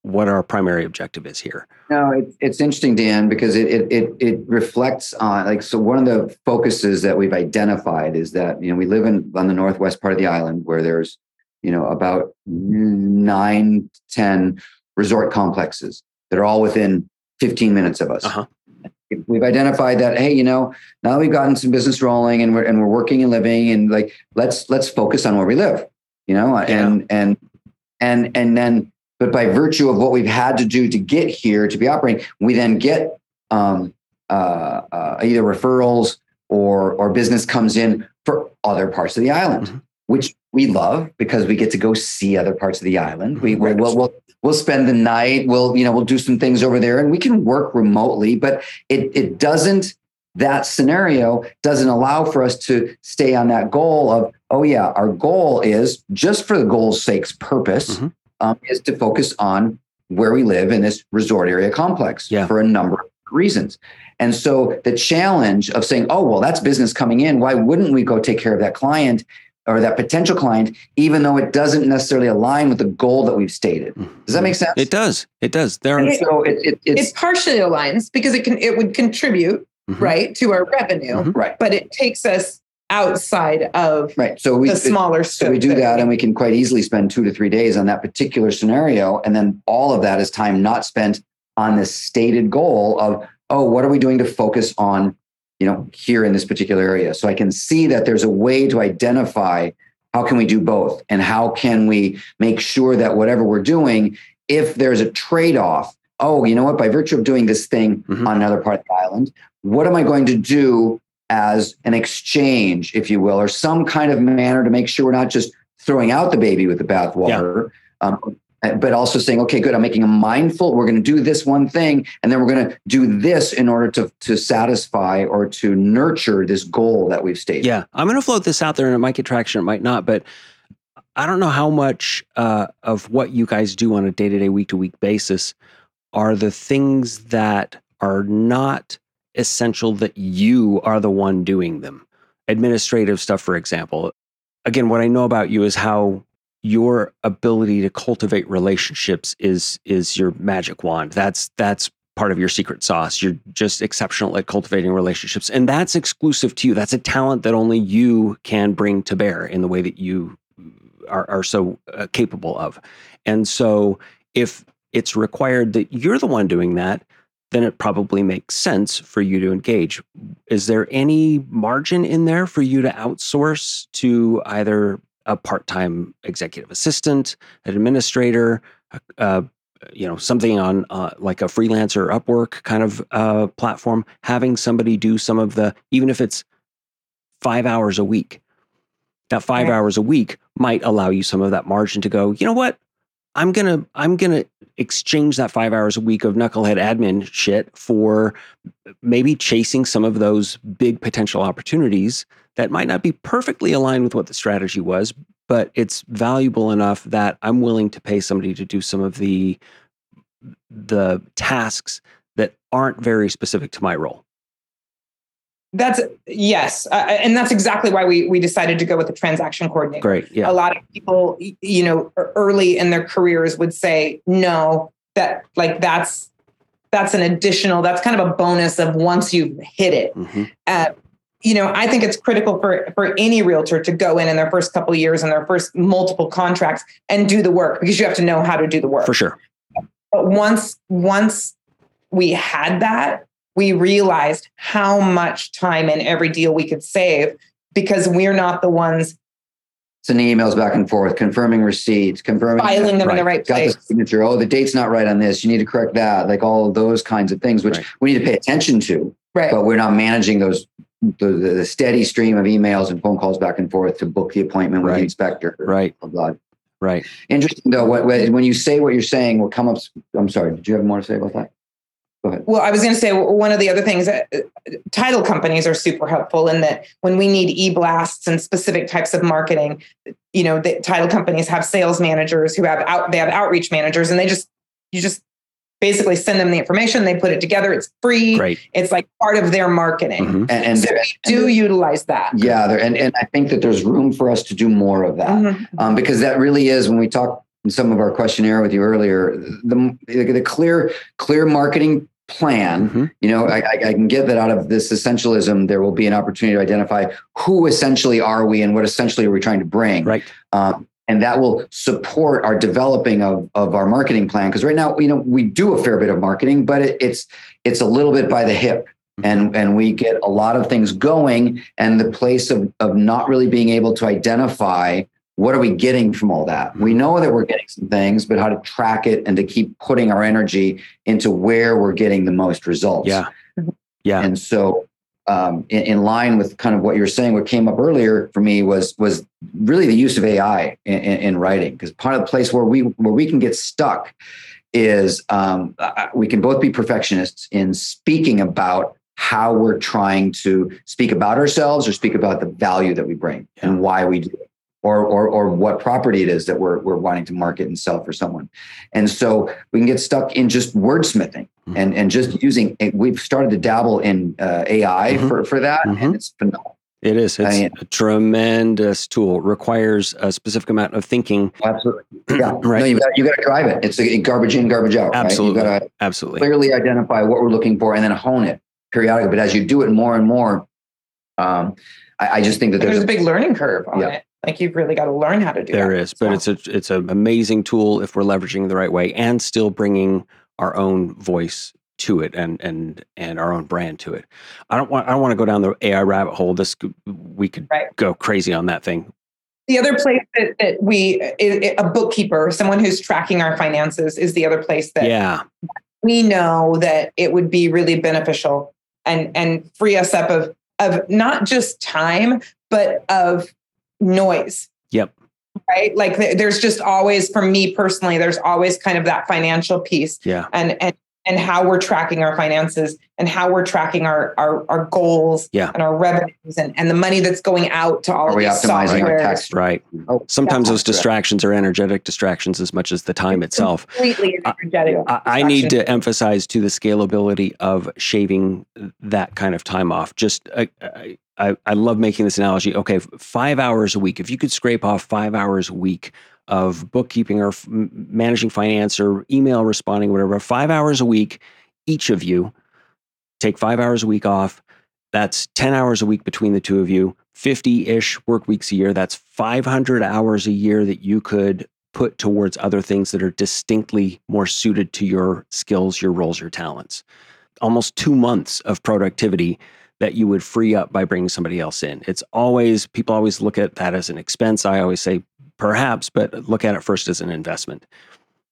what our primary objective is here?
No, it, it's interesting, Dan, because it, it it it reflects on like so. One of the focuses that we've identified is that you know we live in on the northwest part of the island where there's you know about nine ten resort complexes that are all within 15 minutes of us.
Uh-huh.
We've identified that, hey, you know, now we've gotten some business rolling and we're and we're working and living and like let's let's focus on where we live, you know,
Yeah.
and and and and then but by virtue of what we've had to do to get here to be operating, we then get um, uh, uh, either referrals or or business comes in for other parts of the island,
Mhm.
which we love because we get to go see other parts of the island. We
Right.
we'll, we'll we'll spend the night. We'll you know we'll do some things over there, and we can work remotely. But it it doesn't that scenario doesn't allow for us to stay on that goal of oh yeah our goal is just for the goal's sake's purpose
Mhm.
um, is to focus on where we live in this resort area complex
Yeah.
for a number of reasons. And so the challenge of saying, oh, well, that's business coming in. Why wouldn't we go take care of that client or that potential client, even though it doesn't necessarily align with the goal that we've stated? Does that make sense?
It does. It does. There are
so it, it,
It
it's
partially aligns because it can it would contribute
Mhm.
right to our revenue,
Mhm.
right,
but it takes us outside of
right. So we
the smaller
So we do
that
that, and we can quite easily spend two to three days on that particular scenario, and then all of that is time not spent on this stated goal of, oh, what are we doing to focus on, you know, here in this particular area? So I can see that there's a way to identify how can we do both, and how can we make sure that whatever we're doing, if there's a trade-off, oh, you know what, by virtue of doing this thing
Mhm.
on another part of the island, what am I going to do as an exchange, if you will, or some kind of manner to make sure we're not just throwing out the baby with the bathwater, um, but also saying, okay, good, I'm making a mindful, we're going to do this one thing, and then we're going to do this in order to, to satisfy or to nurture this goal that we've stated.
Yeah, I'm going to float this out there, and it might get traction, it might not. But I don't know how much uh, of what you guys do on a day to day, week to week basis are the things that are not essential that you are the one doing them. Administrative stuff, for example. Again, what I know about you is how your ability to cultivate relationships is is your magic wand. That's that's part of your secret sauce. You're just exceptional at cultivating relationships. And that's exclusive to you. That's a talent that only you can bring to bear in the way that you are, are so uh, capable of. And so if it's required that you're the one doing that, then it probably makes sense for you to engage. Is there any margin in there for you to outsource to either a part-time executive assistant, an administrator, uh, you know, something on uh, like a freelancer Upwork kind of uh, platform, having somebody do some of the, even if it's five hours a week, that five
Right.
hours a week might allow you some of that margin to go, you know what? I'm gonna I'm gonna exchange that five hours a week of knucklehead admin shit for maybe chasing some of those big potential opportunities that might not be perfectly aligned with what the strategy was, but it's valuable enough that I'm willing to pay somebody to do some of the the tasks that aren't very specific to my role.
That's yes, uh, and that's exactly why we we decided to go with the transaction coordinator.
Great. Yeah.
A lot of people, you know, early in their careers would say no. That like that's that's an additional. That's kind of a bonus of once you've hit it.
Mhm.
Uh, you know, I think it's critical for for any realtor to go in in their first couple of years and their first multiple contracts and do the work because you have to know how to do the work.
For sure.
But once once we had that, we realized how much time in every deal we could save because we're not the ones
Sending emails back and forth, confirming receipts, confirming
filing them in the
Right.
place.
got the signature. Oh, the date's not right on this. You need to correct that. Like all of those kinds of things, which
Right.
we need to pay attention to.
Right.
but we're not managing those the, the, the steady stream of emails and phone calls back and forth to book the appointment with
Right.
the inspector.
Right.
Blah, blah.
Right.
Interesting though. What, what- when you say what you're saying, what come up? I'm sorry. Did you have more to say about that? Go ahead.
Well, I was going to say one of the other things that uh, title companies are super helpful in that when we need e-blasts and specific types of marketing, you know, the title companies have sales managers who have out they have outreach managers and they just you just basically send them the information, they put it together, it's free.
Great.
It's like part of their marketing.
Mhm.
And, and
So we do utilize that.
yeah, and, and I think that there's room for us to do more of that.
Mhm.
um, because that really is when we talked in some of our questionnaire with you earlier the, the, the clear clear marketing plan
Mhm.
you know I, I I can get that out of this essentialism there will be an opportunity to identify who essentially are we and what essentially are we trying to bring
Right.
um, and that will support our developing of, of our marketing plan. Because right now you know we do a fair bit of marketing but it, it's it's a little bit by the hip. Mm-hmm. and and we get a lot of things going and the place of, of not really being able to identify what are we getting from all that. We mm-hmm. know that we're getting some things but how to track it and to keep putting our energy into where we're getting the most results.
Yeah. Yeah.
And so um, in, in, line with kind of what you're saying, what came up earlier for me was was really the use of AI in, in, in writing. Because part of the place where we where we can get stuck is um, we can both be perfectionists in speaking about how we're trying to speak about ourselves or speak about the value that we bring yeah. and why we do it or, or, or what property it is that we're, we're wanting to market and sell for someone. And so we can get stuck in just wordsmithing mm-hmm. and, and just using, we've started to dabble in uh, AI mm-hmm. for, for that. Mm-hmm. And it's phenomenal.
It is. It's I mean, a tremendous tool. It requires a specific amount of thinking.
Absolutely. (clears throat) Yeah. right. No, you got you got to drive it. It's a garbage in, garbage out.
Absolutely.
Right? You
got to absolutely
clearly identify what we're looking for and then hone it periodically. But as you do it more and more, um, I, I, just think that
there's, there's, a big learning curve on yeah. it. Like you've really got to learn how to do it.
There is, but it's a it's an amazing tool if we're leveraging the right way and still bringing our own voice to it and and and our own brand to it. I don't want I don't want to go down the AI rabbit hole. This we could right. go crazy on that thing.
The other place that, that we a bookkeeper, someone who's tracking our finances, is the other place that
yeah
we know that it would be really beneficial and and free us up of of not just time but of noise.
Yep.
Right. Like there's just always, for me personally, there's always kind of that financial piece.
Yeah.
And, and, and how we're tracking our finances and how we're tracking our our, our goals
yeah.
and our revenues and, and the money that's going out to all
Are
of we
these optimizing our text
right oh, sometimes those distractions are energetic distractions as much as the time
it's
itself
completely energetic
I, I, need to emphasize to the scalability of shaving that kind of time off just uh, I, I, I love making this analogy. Okay, five hours a week. If you could scrape off five hours a week of bookkeeping or f- managing finance or email responding, whatever, five hours a week, each of you take five hours a week off. That's 10 hours a week between the two of you, 50 ish work weeks a year. That's 500 hours a year that you could put towards other things that are distinctly more suited to your skills, your roles, your talents. Almost two months of productivity that you would free up by bringing somebody else in. It's always, people always look at that as an expense. I always say perhaps, but look at it first as an investment.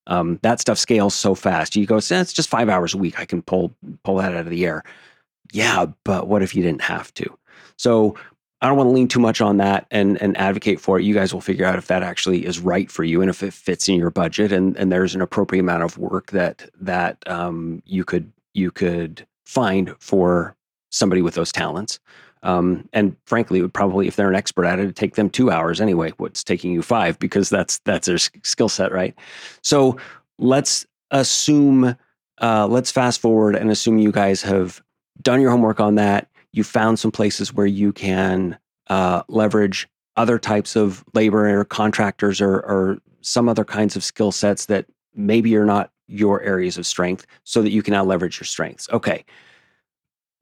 Um, that stuff scales so fast. You go, it's just five hours a week. I can pull pull that out of the air. Yeah, but what if you didn't have to? So I don't want to lean too much on that and and advocate for it. You guys will figure out if that actually is right for you and if it fits in your budget and and there's an appropriate amount of work that that um, you could you could find for somebody with those talents. Um, and frankly, it would probably, if they're an expert at it, it'd take them two hours anyway. What's taking you five because that's that's their skill set, right? So let's assume, uh, let's fast forward and assume you guys have done your homework on that. You found some places where you can uh, leverage other types of labor or contractors or, or some other kinds of skill sets that maybe are not your areas of strength, so that you can now leverage your strengths. Okay,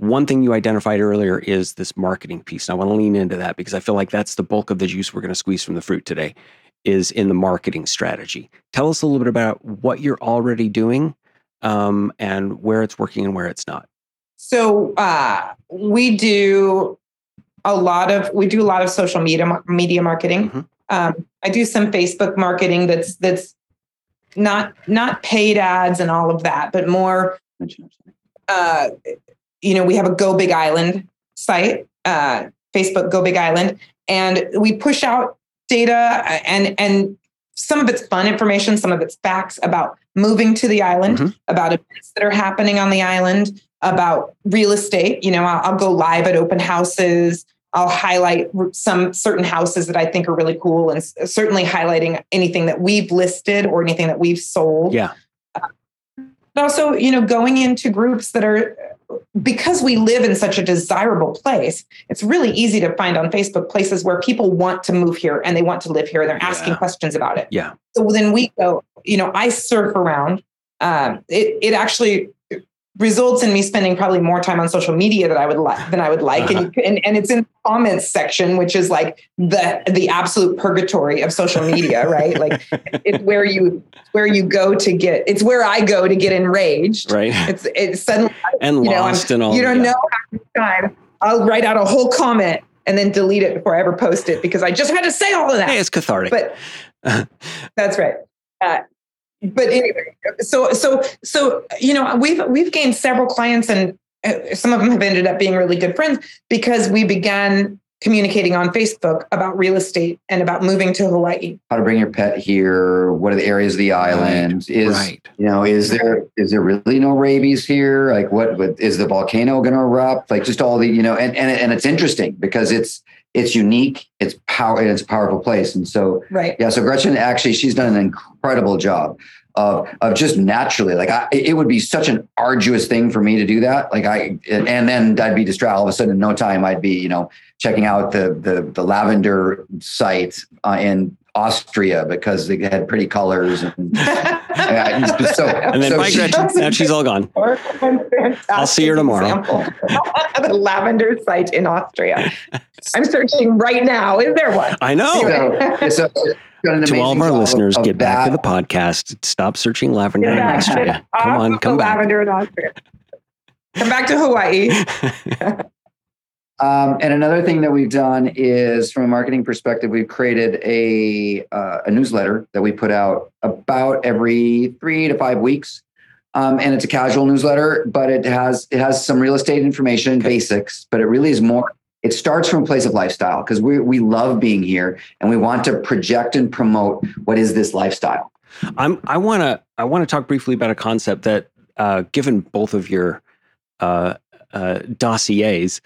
one thing you identified earlier is this marketing piece. And I want to lean into that because I feel like that's the bulk of the juice we're going to squeeze from the fruit today is in the marketing strategy. Tell us a little bit about what you're already doing um, and where it's working and where it's not.
So uh, we do a lot of we do a lot of social media media marketing. Mm-hmm. Um, I do some Facebook marketing that's that's not not paid ads and all of that, but more uh, you know, we have a Go Big Island site, uh, Facebook Go Big Island, and we push out data and and some of it's fun information, some of it's facts about moving to the island, mm-hmm. about events that are happening on the island, about real estate. You know, I'll, I'll go live at open houses. I'll highlight some certain houses that I think are really cool, and certainly highlighting anything that we've listed or anything that we've sold.
Yeah.
Uh, but also, you know, going into groups that are because we live in such a desirable place, it's really easy to find on Facebook places where people want to move here and they want to live here. They're asking yeah. questions about it.
Yeah.
So then we go, you know, I surf around. Um, it, it actually results in me spending probably more time on social media than I would like than I would like. Uh-huh. And, and and it's in the comments section, which is like the the absolute purgatory of social media, (laughs) right? like it's where you where you go to get it's where I go to get enraged.
Right.
It's it's suddenly
and you lost know, and all.
You don't yeah. know how much time I'll write out a whole comment and then delete it before I ever post it because I just had to say all of that.
Hey, it's cathartic.
But (laughs) that's right. Uh, but anyway, so so so you know we've we've gained several clients and uh, some of them have ended up being really good friends because we began communicating on Facebook about real estate and about moving to Hawaii.
How to bring your pet here? What are the areas of the island? Right. Is right. you know is there is there really no rabies here? Like what, what is the volcano going to erupt? Like just all the you know and and and it's interesting because it's it's unique, it's power, it's a powerful place. And so,
right.
Yeah. So Gretchen, actually, she's done an incredible job of, of just naturally, like I, it would be such an arduous thing for me to do that. Like I, and then I'd be distracted all of a sudden in no time, I'd be, you know, checking out the, the, the lavender site uh, in Austria because they had pretty colors and, (laughs)
yeah, so, and then so she, Gretchen, (laughs) now she's all gone. I'll see her tomorrow.
the lavender site in Austria. (laughs) I'm searching right now. Is there one?
I know. So, to all of our listeners, of get back to the podcast. Stop searching lavender in Austria. Come on, come back.
Lavender in Austria. Come back to Hawaii.
Um, and another thing that we've done is, from a marketing perspective, we've created a uh, a newsletter that we put out about every three to five weeks, um, and it's a casual newsletter, but it has it has some real estate information, basics, but it really is more. It starts from a place of lifestyle because we we love being here and we want to project and promote what is this lifestyle.
I'm I want to I want to talk briefly about a concept that, uh, given both of your uh, uh, dossiers,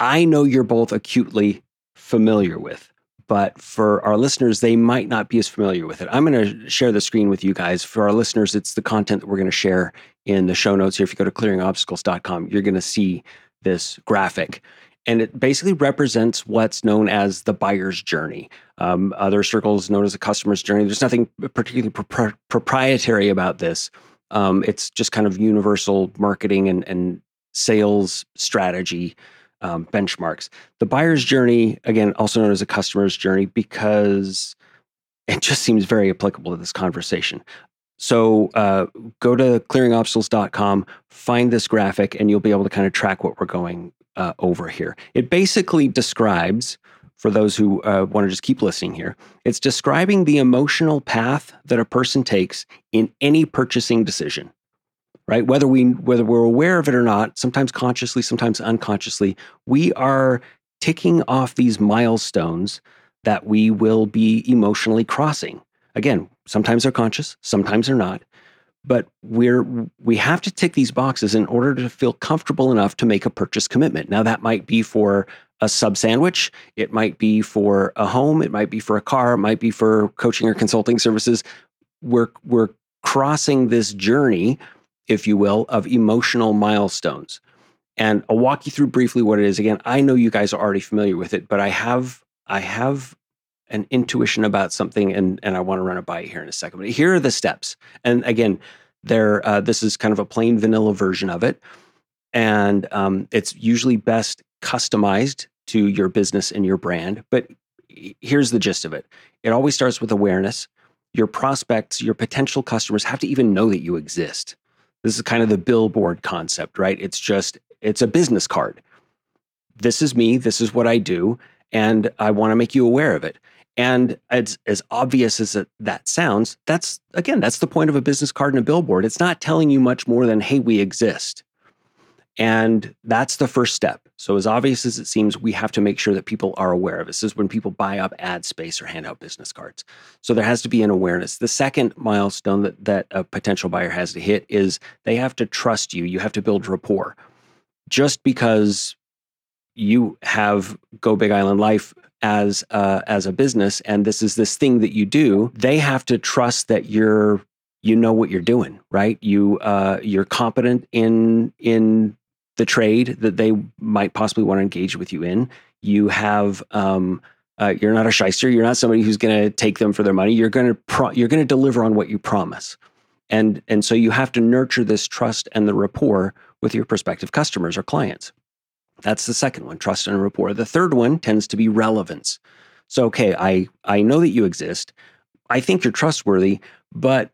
I know you're both acutely familiar with, but for our listeners, they might not be as familiar with it. I'm going to share the screen with you guys. For our listeners, it's the content that we're going to share in the show notes here. If you go to clearingobstacles.com, you're going to see this graphic. And it basically represents what's known as the buyer's journey. Um, other circles known as the customer's journey. There's nothing particularly pro- proprietary about this. Um, it's just kind of universal marketing and, and sales strategy um, benchmarks. The buyer's journey, again, also known as a customer's journey, because it just seems very applicable to this conversation. So uh, go to clearingobstacles.com, find this graphic, and you'll be able to kind of track what we're going uh, over here. It basically describes, for those who uh, want to just keep listening here, it's describing the emotional path that a person takes in any purchasing decision right? Whether we whether we're aware of it or not, sometimes consciously, sometimes unconsciously, we are ticking off these milestones that we will be emotionally crossing. Again, sometimes they're conscious, sometimes they're not. But we're we have to tick these boxes in order to feel comfortable enough to make a purchase commitment. Now that might be for a sub sandwich, it might be for a home, it might be for a car, it might be for coaching or consulting services. We're we're crossing this journey if you will, of emotional milestones. And I'll walk you through briefly what it is. Again, I know you guys are already familiar with it, but I have I have an intuition about something, and and I want to run it by here in a second. But here are the steps. And again, there uh, this is kind of a plain vanilla version of it, and um, it's usually best customized to your business and your brand. But here's the gist of it: it always starts with awareness. Your prospects, your potential customers have to even know that you exist. This is kind of the billboard concept, right? It's just, it's a business card. This is me. This is what I do. And I want to make you aware of it. And as, as obvious as that sounds, that's, again, that's the point of a business card and a billboard. It's not telling you much more than, hey, we exist. And that's the first step. So, as obvious as it seems, we have to make sure that people are aware of it. This is when people buy up ad space or hand out business cards. So, there has to be an awareness. The second milestone that, that a potential buyer has to hit is they have to trust you. You have to build rapport. Just because you have Go Big Island Life as uh, as a business and this is this thing that you do, they have to trust that you're you know what you're doing, right? You uh, you're competent in in the trade that they might possibly want to engage with you in. You have um, uh, you're not a shyster. You're not somebody who's going to take them for their money. You're going to pro- you're going to deliver on what you promise. And, and so you have to nurture this trust and the rapport with your prospective customers or clients. That's the second one, trust and rapport. The third one tends to be relevance. So, okay, I, I know that you exist. I think you're trustworthy, but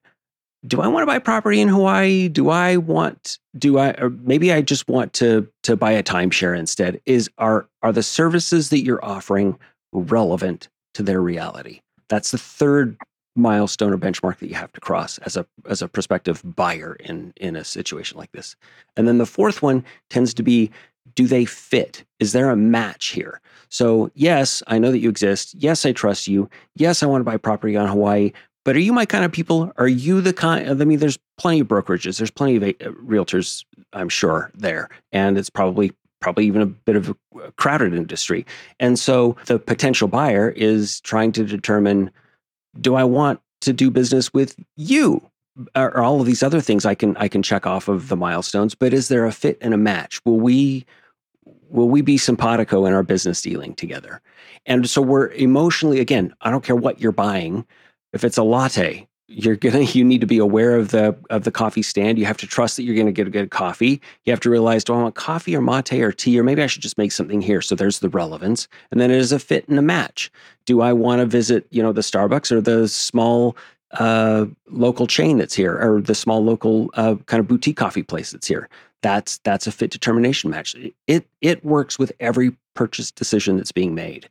do I want to buy property in Hawaii? Do I want do I or maybe I just want to to buy a timeshare instead? Is are are the services that you're offering relevant to their reality? That's the third milestone or benchmark that you have to cross as a as a prospective buyer in in a situation like this. And then the fourth one tends to be do they fit? Is there a match here? So, yes, I know that you exist. Yes, I trust you. Yes, I want to buy property on Hawaii, but are you my kind of people? Are you the kind? I mean, there's plenty of brokerages. There's plenty of uh, realtors, I'm sure, there, and it's probably probably even a bit of a crowded industry. And so the potential buyer is trying to determine: Do I want to do business with you? Or all of these other things I can I can check off of the milestones, but is there a fit and a match? Will we will we be simpatico in our business dealing together? And so we're emotionally again. I don't care what you're buying if it's a latte, you're gonna (laughs) you need to be aware of the of the coffee stand. You have to trust that you're gonna get a good coffee. You have to realize, do I want coffee or mate or tea, or maybe I should just make something here. So there's the relevance, and then it is a fit and a match. Do I want to visit, you know, the Starbucks or the small uh, local chain that's here, or the small local uh, kind of boutique coffee place that's here? That's that's a fit determination match. It it works with every purchase decision that's being made,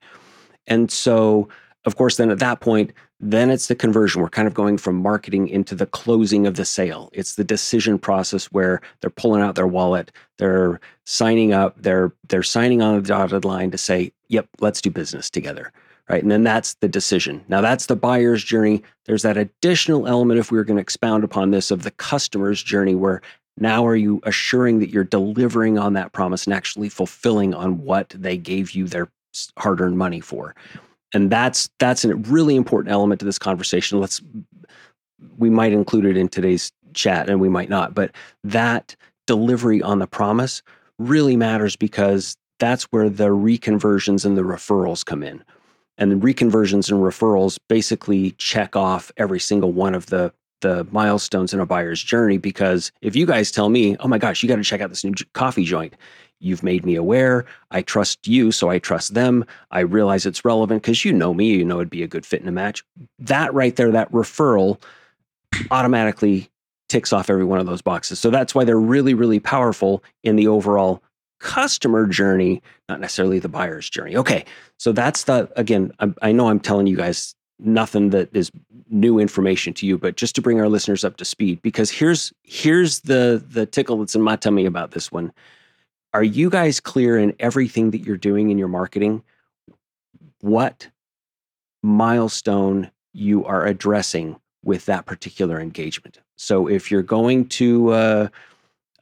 and so of course, then at that point, then it's the conversion. We're kind of going from marketing into the closing of the sale. It's the decision process where they're pulling out their wallet, they're signing up, they're they're signing on the dotted line to say, "Yep, let's do business together." Right? And then that's the decision. Now that's the buyer's journey. There's that additional element if we were going to expound upon this of the customer's journey where now are you assuring that you're delivering on that promise and actually fulfilling on what they gave you their hard-earned money for and that's that's a really important element to this conversation. Let's we might include it in today's chat and we might not but that delivery on the promise really matters because that's where the reconversions and the referrals come in. And the reconversions and referrals basically check off every single one of the the milestones in a buyer's journey because if you guys tell me oh my gosh you got to check out this new coffee joint You've made me aware. I trust you, so I trust them. I realize it's relevant because you know me. You know it'd be a good fit in a match. That right there, that referral automatically ticks off every one of those boxes. So that's why they're really, really powerful in the overall customer journey, not necessarily the buyer's journey. Okay, so that's the, again, I, I know I'm telling you guys nothing that is new information to you but just to bring our listeners up to speed because here's here's the the tickle that's in my tummy about this one are you guys clear in everything that you're doing in your marketing? What milestone you are addressing with that particular engagement? So if you're going to uh,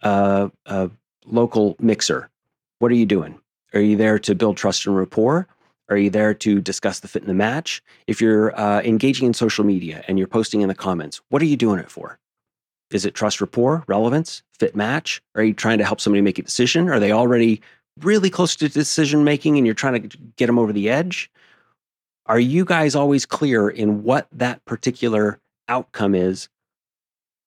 uh, a local mixer, what are you doing? Are you there to build trust and rapport? Are you there to discuss the fit in the match? If you're uh, engaging in social media and you're posting in the comments, what are you doing it for? Is it trust rapport, relevance, fit match? Are you trying to help somebody make a decision? Are they already really close to decision making and you're trying to get them over the edge? Are you guys always clear in what that particular outcome is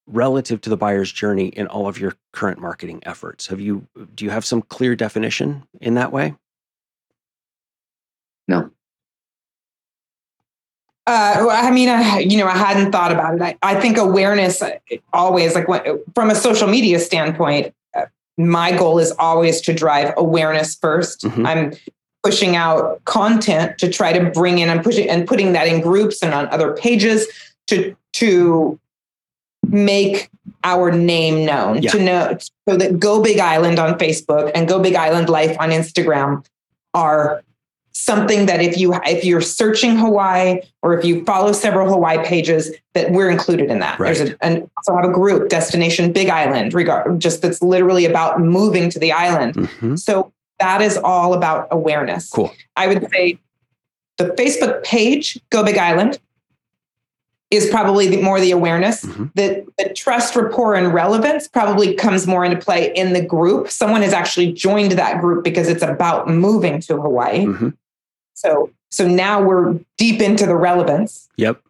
relative to the buyer's journey in all of your current marketing efforts? Have you do you have some clear definition in that way?
No.
Uh, I mean, I, you know, I hadn't thought about it. I, I think awareness always, like from a social media standpoint, uh, my goal is always to drive awareness 1st i mm-hmm. I'm pushing out content to try to bring in and pushing and putting that in groups and on other pages to to make our name known yeah. to know so that Go Big Island on Facebook and Go Big Island Life on Instagram are something that if you if you're searching Hawaii or if you follow several Hawaii pages, that we're included in that. Right. There's a, and also have a group, Destination Big Island, regard just that's literally about moving to the island. Mm-hmm. So that is all about awareness.
Cool.
I would say the Facebook page, Go Big Island, is probably the, more the awareness. Mm-hmm. The, the trust, rapport, and relevance probably comes more into play in the group. Someone has actually joined that group because it's about moving to Hawaii. Mm-hmm. So so now we're deep into the relevance.
Yep.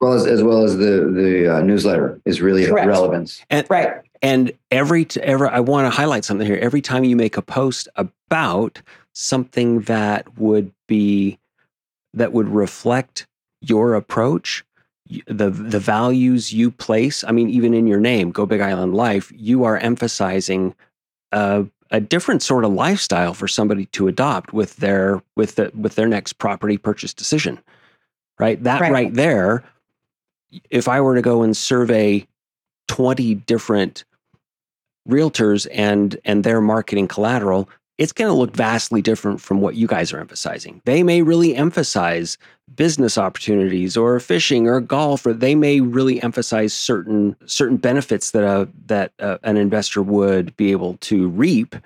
well as, as well as the the uh, newsletter is really Correct. relevance.
And, right.
And every ever I want to highlight something here. Every time you make a post about something that would be that would reflect your approach, the the values you place. I mean, even in your name, Go Big Island Life, you are emphasizing a, a different sort of lifestyle for somebody to adopt with their with the with their next property purchase decision. Right, that right, right there. If I were to go and survey twenty different realtors and and their marketing collateral, it's going to look vastly different from what you guys are emphasizing. They may really emphasize business opportunities or fishing or golf, or they may really emphasize certain certain benefits that a, that a, an investor would be able to reap.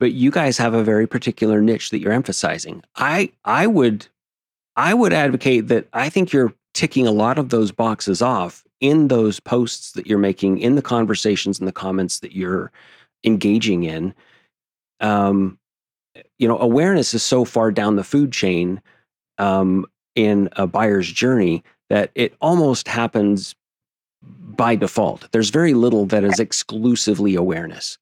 But you guys have a very particular niche that you're emphasizing. I I would I would advocate that I think you're ticking a lot of those boxes off in those posts that you're making, in the conversations and the comments that you're engaging in um, you know, awareness is so far down the food chain um, in a buyer's journey that it almost happens by default. There's very little that is exclusively awareness,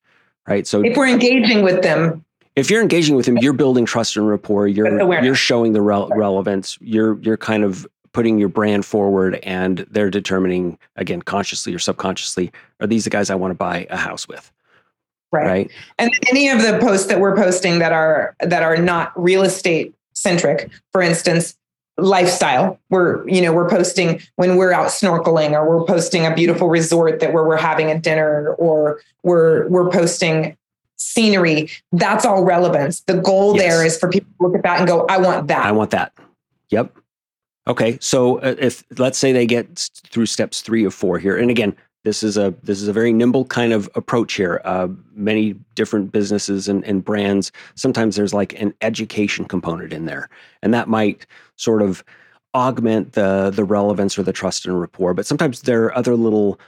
right?
So if we're engaging with them,
if you're engaging with them, you're building trust and rapport. You're you're showing the re- relevance. You're you're kind of putting your brand forward, and they're determining again, consciously or subconsciously, are these the guys I want to buy a house with?
Right. right. And any of the posts that we're posting that are that are not real estate centric, for instance, lifestyle. We're, you know, we're posting when we're out snorkeling or we're posting a beautiful resort that where we're having a dinner or we're we're posting scenery. That's all relevance. The goal yes. there is for people to look at that and go, I want that.
I want that. Yep. Okay. So uh, if let's say they get through steps three or four here, and again, this is a this is a very nimble kind of approach here. Uh, many different businesses and, and brands. Sometimes there's like an education component in there, and that might sort of augment the the relevance or the trust and rapport. But sometimes there are other little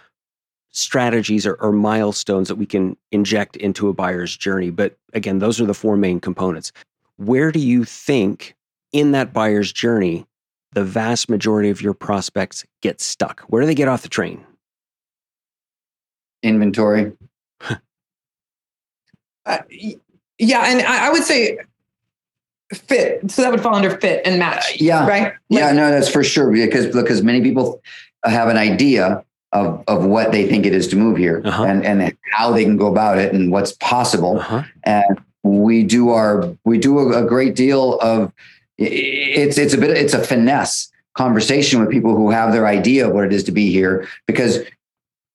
strategies or, or milestones that we can inject into a buyer's journey. But again, those are the four main components. Where do you think in that buyer's journey the vast majority of your prospects get stuck? Where do they get off the train?
Inventory? (laughs)
uh, yeah, and I, I, would say fit. So that would fall under fit and match. Uh,
yeah.
Right.
Like, yeah. No, that's for sure because because many people have an idea of of what they think it is to move here uh-huh. and and how they can go about it and what's possible. Uh-huh. And we do our we do a, a great deal of it's it's a bit it's a finesse conversation with people who have their idea of what it is to be here because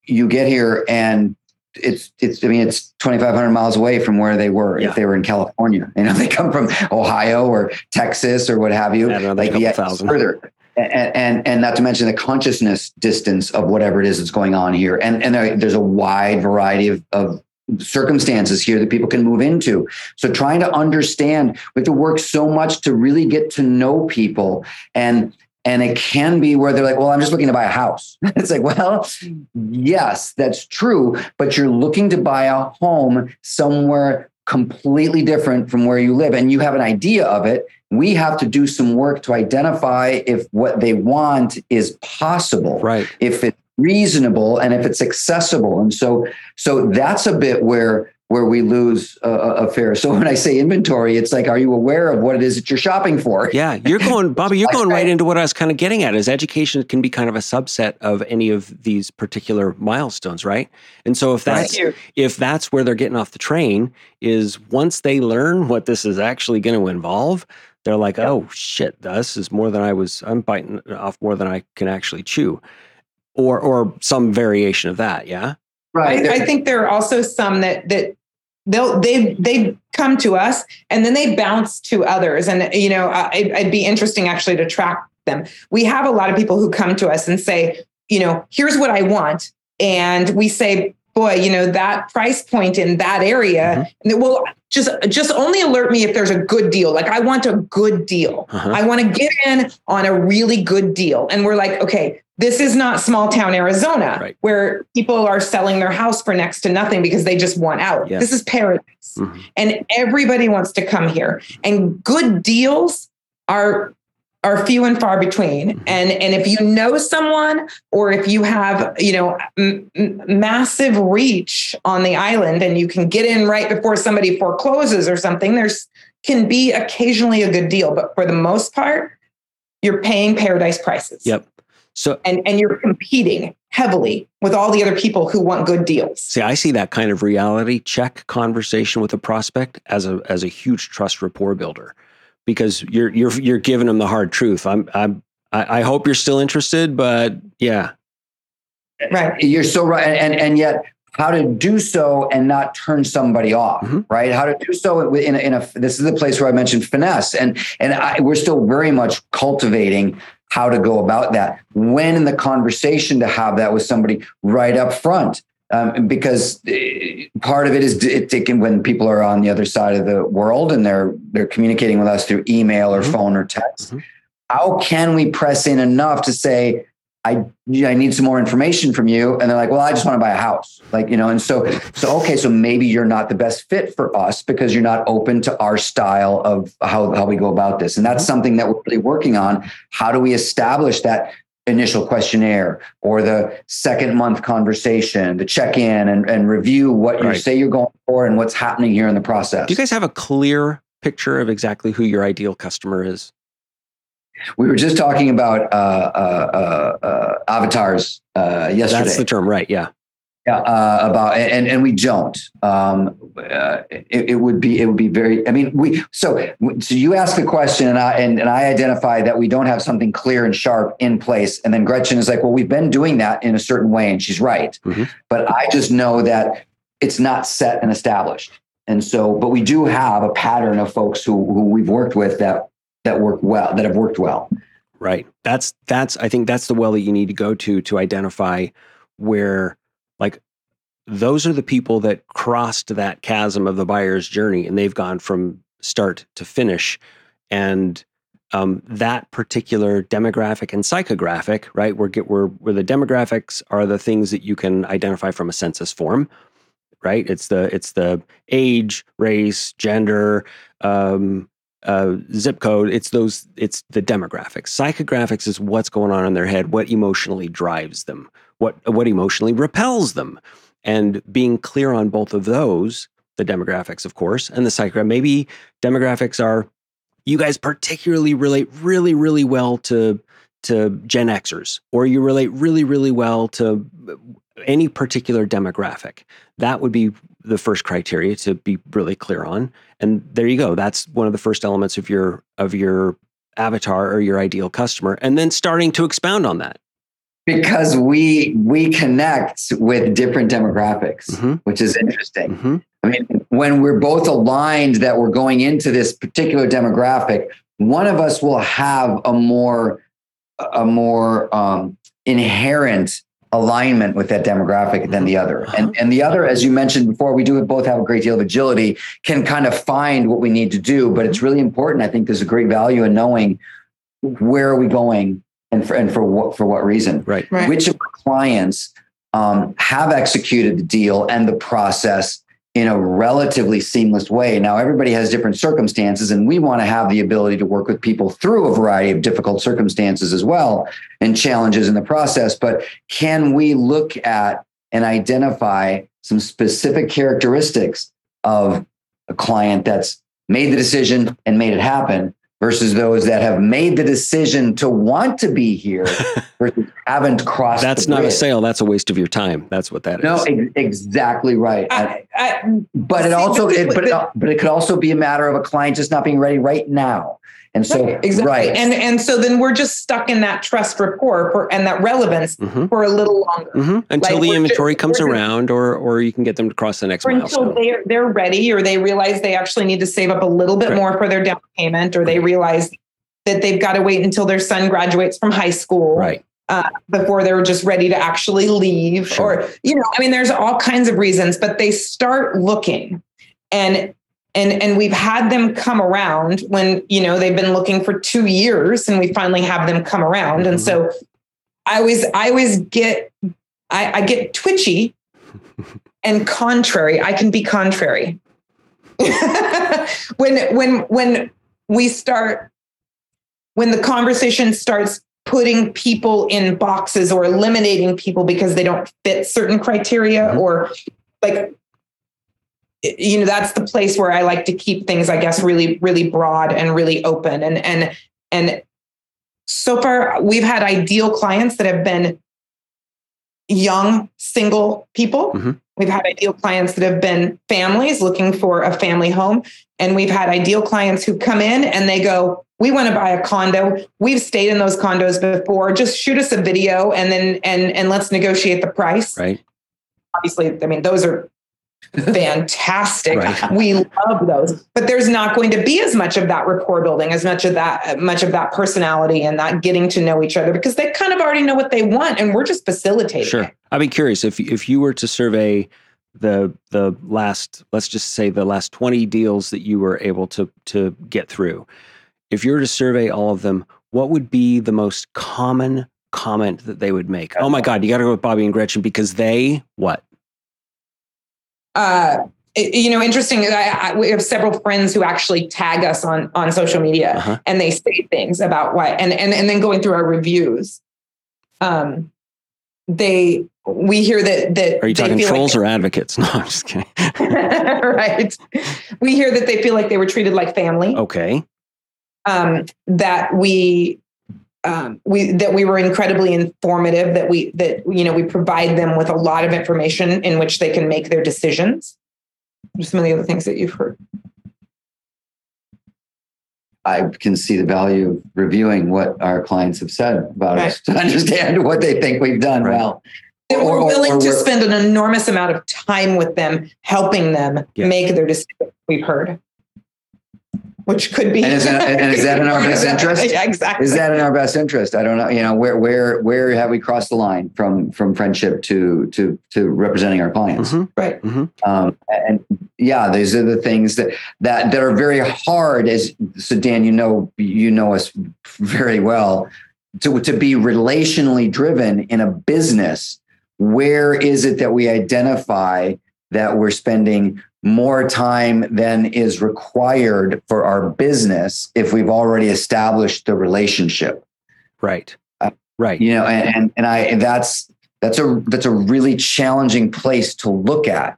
you get here and it's it's I mean it's 2500 miles away from where they were yeah. if they were in California. You know, (laughs) they come from Ohio or Texas or what have you.
Like yeah, further.
And, and, and not to mention the consciousness distance of whatever it is that's going on here. And and there, there's a wide variety of, of circumstances here that people can move into. So trying to understand, we have to work so much to really get to know people and and it can be where they're like, well, I'm just looking to buy a house. (laughs) it's like, well, yes, that's true, but you're looking to buy a home somewhere completely different from where you live and you have an idea of it. We have to do some work to identify if what they want is possible.
Right.
If it's reasonable and if it's accessible. And so so that's a bit where where we lose a, a, fair. So when I say inventory, it's like, are you aware of what it is that you're shopping for?
Yeah, you're going, Bobby. You're going right (laughs) into what I was kind of getting at. Is education can be kind of a subset of any of these particular milestones, right? And so if that's if that's where they're getting off the train, is once they learn what this is actually going to involve, they're like, yep. oh shit, this is more than I was. I'm biting off more than I can actually chew, or or some variation of that. Yeah.
Right. I, I, think there are also some that that they'll they they come to us and then they bounce to others. And you know I, it'd be interesting actually to track them. We have a lot of people who come to us and say you know here's what i want. And we say boy you know that price point in that area mm-hmm. well just just only alert me if there's a good deal like i want a good deal uh-huh. i want to get in on a really good deal and we're like okay this is not small town Arizona right. where people are selling their house for next to nothing because they just want out. This is paradise. Mm-hmm. And everybody wants to come here. And good deals are are few and far between. Mm-hmm. and and if you know someone or if you have you know m- massive reach on the island and you can get in right before somebody forecloses or something there's can be occasionally a good deal. But for the most part you're paying paradise prices.
Yep. So
and and you're competing heavily with all the other people who want good deals.
See i see that kind of reality check conversation with a prospect as a as a huge trust rapport builder because you're you're you're giving them the hard truth. I'm I'm I, I hope you're still interested, but yeah,
right.
You're so right, and and yet how to do so and not turn somebody off, mm-hmm. right? How to do so in a, in a this is the place where I mentioned finesse, and and I, we're still very much cultivating how to go about that. When in the conversation to have that with somebody right up front, um, because eh, part of it is taken when people are on the other side of the world and they're they're communicating with us through email or mm-hmm. phone or text. Mm-hmm. How can we press in enough to say, I I need some more information from you, and they're like, well, I just want to buy a house, like you know, and so so okay, so maybe you're not the best fit for us because you're not open to our style of how how we go about this, and that's mm-hmm. something that we're really working on. How do we establish that initial questionnaire or the second month conversation, the check in and, and review what you say you're going for and what's happening here in the process.
Do you guys have a clear picture of exactly who your ideal customer is?
We were just talking about uh, uh, uh, uh avatars uh, yesterday.
That's the term, right? Yeah.
Yeah, uh, about and and we don't. Um, uh, it, it, would be it would be very. I mean, we so so you ask a question and I and, and I identify that we don't have something clear and sharp in place, and then Gretchen is like, "Well, we've been doing that in a certain way," and she's right. Mm-hmm. But I just know that it's not set and established, and so but we do have a pattern of folks who who we've worked with that that work well that have worked well.
Right. That's that's I think that's the well that you need to go to to identify where like those are the people that crossed that chasm of the buyer's journey and they've gone from start to finish. And um, that particular demographic and psychographic, right? Where where where the demographics are the things that you can identify from a census form, right? It's the it's the age, race, gender, um, uh, zip code. It's those. It's the demographics. Psychographics is what's going on in their head, what emotionally drives them, what what emotionally repels them, and being clear on both of those, the demographics, of course, and the psychograph. Maybe demographics are you guys particularly relate really really well to to Gen Xers, or you relate really really well to any particular demographic. That would be the first criteria to be really clear on. And there you go. That's one of the first elements of your of your avatar or your ideal customer. And then starting to expound on that
because we we connect with different demographics mm-hmm. which is interesting mm-hmm. i mean when we're both aligned that we're going into this particular demographic one of us will have a more a more um, inherent alignment with that demographic than the other and uh-huh. and the other as you mentioned before we do both have a great deal of agility can kind of find what we need to do but it's really important i think there's a great value in knowing where are we going and for and for what for what reason?
Right.
right. Which of our clients um, have executed the deal and the process in a relatively seamless way. Now, everybody has different circumstances, and we want to have the ability to work with people through a variety of difficult circumstances as well and challenges in the process. But can we look at and identify some specific characteristics of a client that's made the decision and made it happen versus those that have made the decision to want to be here (laughs) versus haven't crossed.
That's not a sale. That's a waste of your time. That's what that
no,
is.
no, exactly right. I, I, but it also, it, but, it, but it could also be a matter of a client just not being ready right now. And so, right,
exactly.
right.
And, and so then we're just stuck in that trust rapport for, and that relevance mm-hmm. for a little longer.
Mm-hmm. Until like the inventory just, comes around or, or you can get them to cross the next or milestone.
Until they're, they're ready or they realize they actually need to save up a little bit right. more for their down payment or they realize that they've got to wait until their son graduates from high school.
Right.
Uh, before they're just ready to actually leave sure. or you know i mean there's all kinds of reasons but they start looking and and and we've had them come around when you know they've been looking for two years and we finally have them come around and so mm-hmm. i always i always get i, I get twitchy (laughs) and contrary i can be contrary (laughs) when when when we start when the conversation starts putting people in boxes or eliminating people because they don't fit certain criteria mm-hmm. or like you know that's the place where i like to keep things i guess really really broad and really open. And and and so far we've had ideal clients that have been young single people. Mm-hmm. we've had ideal clients that have been families looking for a family home. And we've had ideal clients who come in and they go we want to buy a condo. We've stayed in those condos before. Just shoot us a video and then and and let's negotiate the price.
Right.
Obviously i mean those are (laughs) fantastic. Right. We love those. But there's not going to be as much of that rapport building, as much of that much of that personality and that getting to know each other because they kind of already know what they want and we're just facilitating.
Sure.
It.
I'd be curious if if you were to survey the the last let's just say the last 20 deals that you were able to to get through. If you were to survey all of them, what would be the most common comment that they would make? Oh my god, you got to go with Bobby and Gretchen because they what?
Uh, you know, interesting. I, I, we have several friends who actually tag us on on social media, uh-huh. and they say things about why, and and and then going through our reviews, um, they we hear that that
are you talking trolls like, or advocates? (laughs) No, I'm just kidding. (laughs)
right. We hear that they feel like they were treated like family.
Okay.
Um, that we um, we that we were incredibly informative that we that you know we provide them with a lot of information in which they can make their decisions some of the other things that you've heard
i can see the value of reviewing what our clients have said about right. us to understand (laughs) what they think we've done right. well
that we're willing or, or to spend an enormous amount of time with them helping them yeah. make their decisions we've heard which could be.
And is, that, and is that in our best (laughs) interest?
yeah, exactly.
Is that in our best interest? I don't know. You know, where where where have we crossed the line from from friendship to to to representing our clients?
Mm-hmm. Right.
Mm-hmm. Um, and yeah, these are the things that that that are very hard. As so, Dan, you know, you know us very well. To to be relationally driven in a business, where is it that we identify that we're spending more time than is required for our business if we've already established the relationship.
Right. Uh, right.
You know, and, and, and I, and that's, that's a, that's a really challenging place to look at.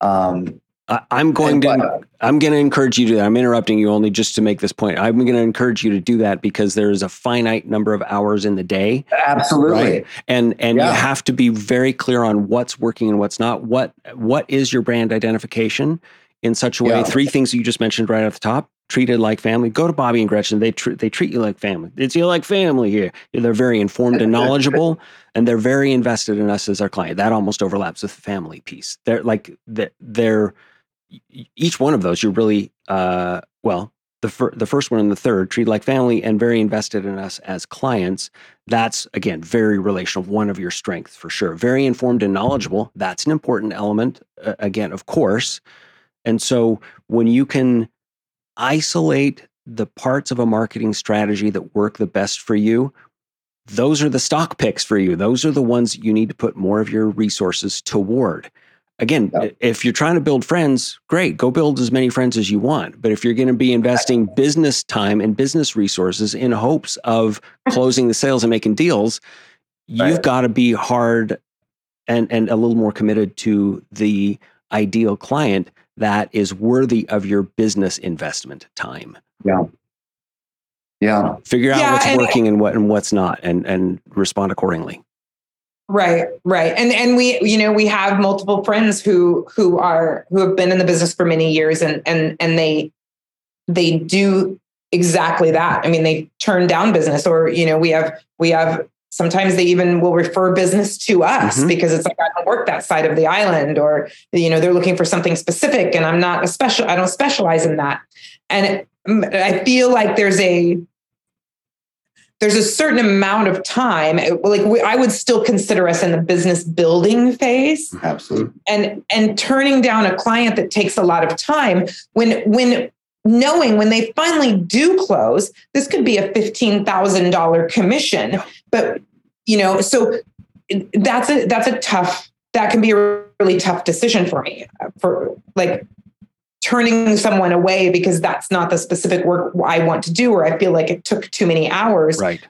Um,
I, am going to I'm going to encourage you to. Do that. I'm interrupting you only just to make this point. I'm going to encourage you to do that because there is a finite number of hours in the day.
Absolutely. Right?
And and yeah. you have to be very clear on what's working and what's not. What what is your brand identification in such a way? Yeah. Three things you just mentioned right at the top. Treated like family. Go to Bobby and Gretchen. They tr- they treat you like family. It's you like family here. They're very informed and (laughs) knowledgeable, and they're very invested in us as our client. That almost overlaps with the family piece. They're like they're each one of those, you're really, uh, well, the, fir- the first one and the third, treat like family and very invested in us as clients. That's, again, very relational, one of your strengths for sure. Very informed and knowledgeable. That's an important element, uh, again, of course. And so when you can isolate the parts of a marketing strategy that work the best for you, those are the stock picks for you. Those are the ones you need to put more of your resources toward again, if you're trying to build friends, great, go build as many friends as you want. But if you're going to be investing business time and business resources in hopes of (laughs) closing the sales and making deals, you've got to be hard and and a little more committed to the ideal client that is worthy of your business investment time.
Yeah. Yeah.
Figure out yeah, what's and working and what and what's not and and respond accordingly.
Right, right. And and we, you know, we have multiple friends who who are who have been in the business for many years and and and they they do exactly that. I mean, they turn down business or, you know, we have we have sometimes they even will refer business to us mm-hmm. because it's like I don't work that side of the island or you know, they're looking for something specific and I'm not a special I don't specialize in that. And it, I feel like there's a there's a certain amount of time like we, i would still consider us in the business building phase.
Absolutely.
And and turning down a client that takes a lot of time when when knowing when they finally do close this could be a $15000 commission. But you know so that's a that's a tough that can be a really tough decision for me uh, for like turning someone away because that's not the specific work I want to do, or I feel like it took too many hours.
Right.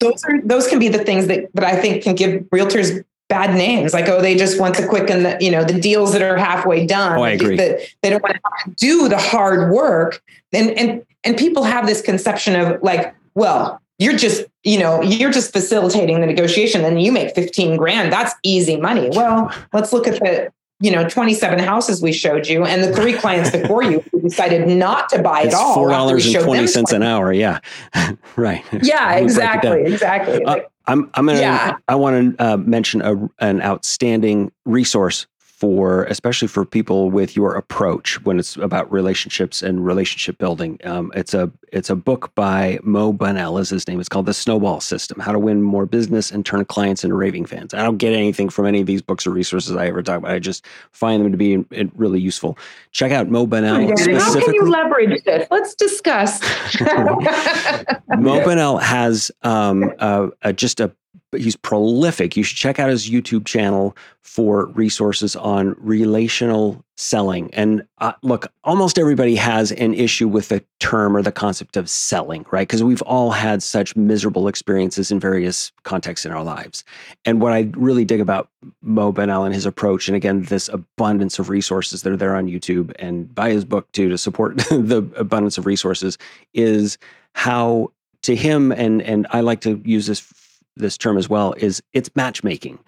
Those are those can be the things that that I think can give realtors bad names. Like, oh, they just want the quick and the, you know, the deals that are halfway done.
Oh, I agree.
That they don't want to do the hard work. And and and people have this conception of like, well, you're just, you know, you're just facilitating the negotiation and you make 15 grand. That's easy money. Well, let's look at the you know 27 houses we showed you and the three clients before you who decided not to buy
it's
it all
four dollars and 20 cents an hour yeah. (laughs) Right. (laughs)
Yeah exactly exactly.
Uh, i'm i'm gonna yeah. i want to uh, mention a, an outstanding resource for especially for people with your approach when it's about relationships and relationship building. Um, it's a it's a book by Mo Bunnell is his name. It's called The Snowball System: How to Win More Business and Turn Clients into Raving Fans. I don't get anything from any of these books or resources I ever talk about. I just find them to be really useful. Check out Mo Bunnell.
How can you leverage this? Let's discuss. (laughs)
Mo Bunnell has um, just a but he's prolific. You should check out his YouTube channel for resources on relational selling. And uh, look, almost everybody has an issue with the term or the concept of selling, right? Because we've all had such miserable experiences in various contexts in our lives. And what I really dig about Mo Bunnell and his approach, and again, this abundance of resources that are there on YouTube and buy his book too to support (laughs) the abundance of resources, is how to him and and I like to use this this term as well is it's matchmaking,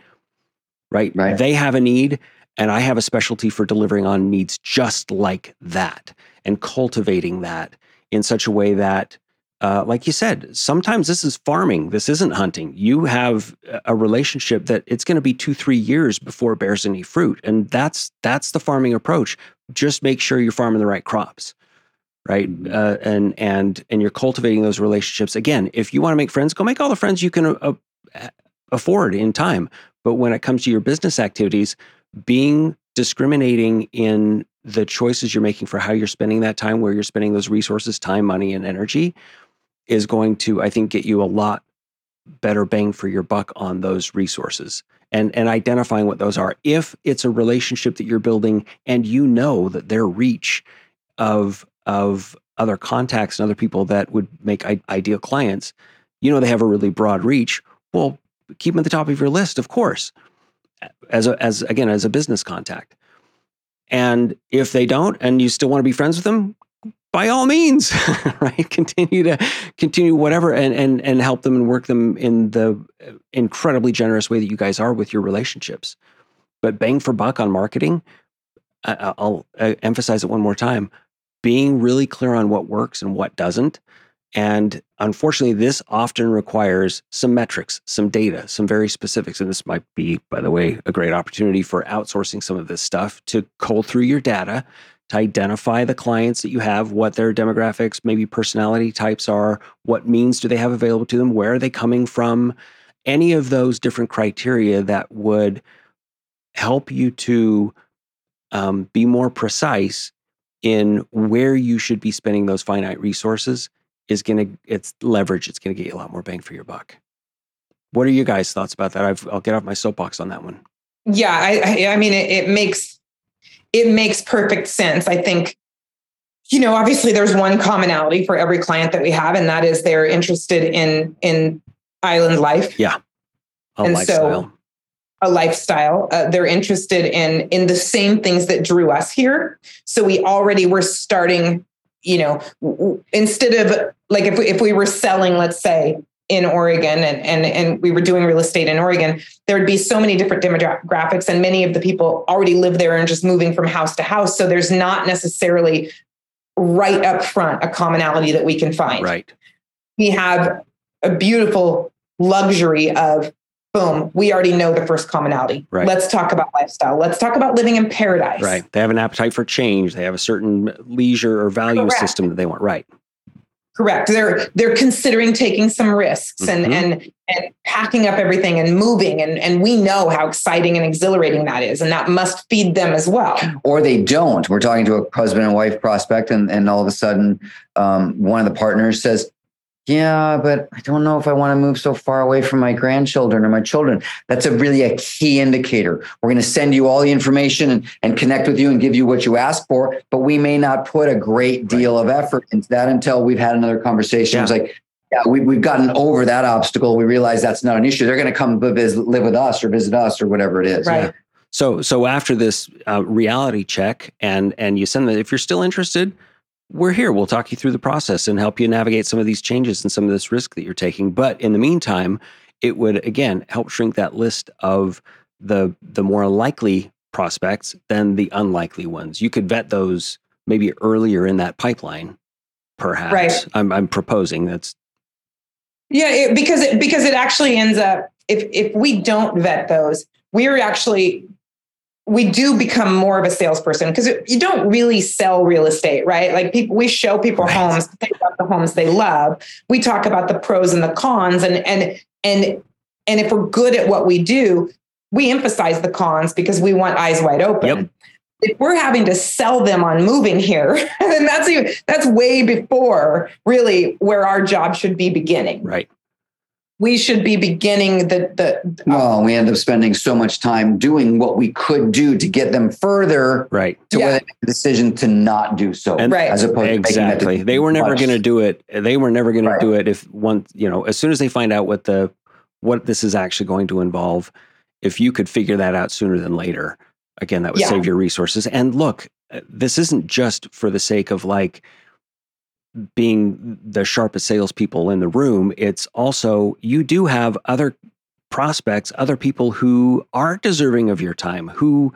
right?
right?
They have a need, and I have a specialty for delivering on needs just like that and cultivating that in such a way that, uh, like you said, sometimes this is farming. This isn't hunting. You have a relationship that it's going to be two, three years before it bears any fruit, and that's that's the farming approach. Just make sure you're farming the right crops right? Uh, and and and you're cultivating those relationships. Again if you want to make friends go make all the friends you can uh, afford in time. But when it comes to your business activities being discriminating in the choices you're making for how you're spending that time where you're spending those resources time money and energy is going to i think get you a lot better bang for your buck on those resources and and identifying what those are. If it's a relationship that you're building and you know that their reach of of other contacts and other people that would make ideal clients, you know they have a really broad reach. Well, keep them at the top of your list, of course, as a, as again as a business contact. And if they don't, and you still want to be friends with them, by all means, (laughs) right? Continue to continue whatever, and and and help them and work them in the uh, incredibly generous way that you guys are with your relationships. But bang for buck on marketing, I'll uh, emphasize it one more time being really clear on what works and what doesn't. And unfortunately, this often requires some metrics, some data, some very specifics. And this might be, by the way, a great opportunity for outsourcing some of this stuff to cull through your data, to identify the clients that you have, what their demographics, maybe personality types are, what means do they have available to them, where are they coming from, any of those different criteria that would help you to um, be more precise in where you should be spending those finite resources is going to it's leverage it's going to get you a lot more bang for your buck. What are you guys thoughts about that? I will get off my soapbox on that one.
Yeah i i, I mean it, it makes it makes perfect sense. I think you know obviously there's one commonality for every client that we have and that is they're interested in in island life.
Yeah.
A and lifestyle. so a lifestyle. Uh, they're interested in in the same things that drew us here. So we already were starting. You know, instead of like if we, if we were selling, let's say in Oregon and, and and we were doing real estate in Oregon, there would be so many different demographics, and many of the people already live there and just moving from house to house. So there's not necessarily right up front a commonality that we can find.
Right.
We have a beautiful luxury of boom, we already know the first commonality.
Right.
Let's talk about lifestyle. Let's talk about living in paradise.
Right. They have an appetite for change. They have a certain leisure or value Correct. system that they want. Right.
Correct. They're they're considering taking some risks and mm-hmm. and and packing up everything and moving and and we know how exciting and exhilarating that is and that must feed them as well.
Or they don't. We're talking to a husband and wife prospect and and all of a sudden um, one of the partners says, yeah, but I don't know if I want to move so far away from my grandchildren or my children. That's a really a key indicator. We're going to send you all the information and, and connect with you and give you what you ask for, but we may not put a great deal right. of effort into that until we've had another conversation. Yeah. It's like, yeah, we, we've gotten over that obstacle. We realize that's not an issue. They're going to come live, live with us or visit us or whatever it is.
Right. Yeah.
So, so after this uh, reality check, and and you send them, if you're still interested, we're here. We'll talk you through the process and help you navigate some of these changes and some of this risk that you're taking. But in the meantime, it would again help shrink that list of the the more likely prospects than the unlikely ones. You could vet those maybe earlier in that pipeline, perhaps.
Right.
I'm, I'm proposing that's.
Yeah, it, because it, because it actually ends up if if we don't vet those, we're actually we do become more of a salesperson because you don't really sell real estate, right? Like people, we show people right. homes, think about the homes they love. We talk about the pros and the cons, and and and and if we're good at what we do, we emphasize the cons because we want eyes wide open. Yep. If we're having to sell them on moving here, (laughs) then that's even, that's way before really where our job should be beginning.
Right
we should be beginning the the
well we end up spending so much time doing what we could do to get them further
right
to yeah. where they make the decision to not do so
and right
as
opposed exactly to they were never going to do it they were never going right. to do it if one you know as soon as they find out what the what this is actually going to involve if you could figure that out sooner than later again that would yeah. save your resources and look this isn't just for the sake of like being the sharpest salespeople in the room, it's also you do have other prospects, other people who are deserving of your time, who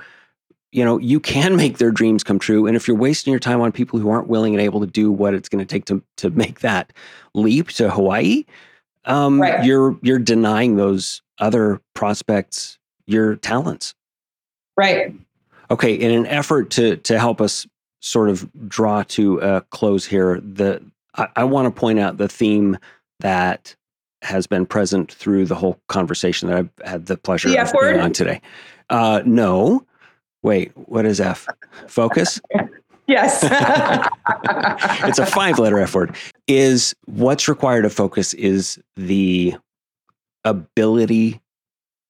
you know you can (laughs) make their dreams come true. And if you're wasting your time on people who aren't willing and able to do what it's going to take to to make that leap to Hawaii, um, right. you're you're denying those other prospects your talents.
Right.
Okay. In an effort to to help us sort of draw to a close here, the I, I want to point out the theme that has been present through the whole conversation that I've had the pleasure the of being on today. Uh, no, wait, what is F? Focus. (laughs)
yes, (laughs)
it's a five-letter F word. Is what's required of focus is the ability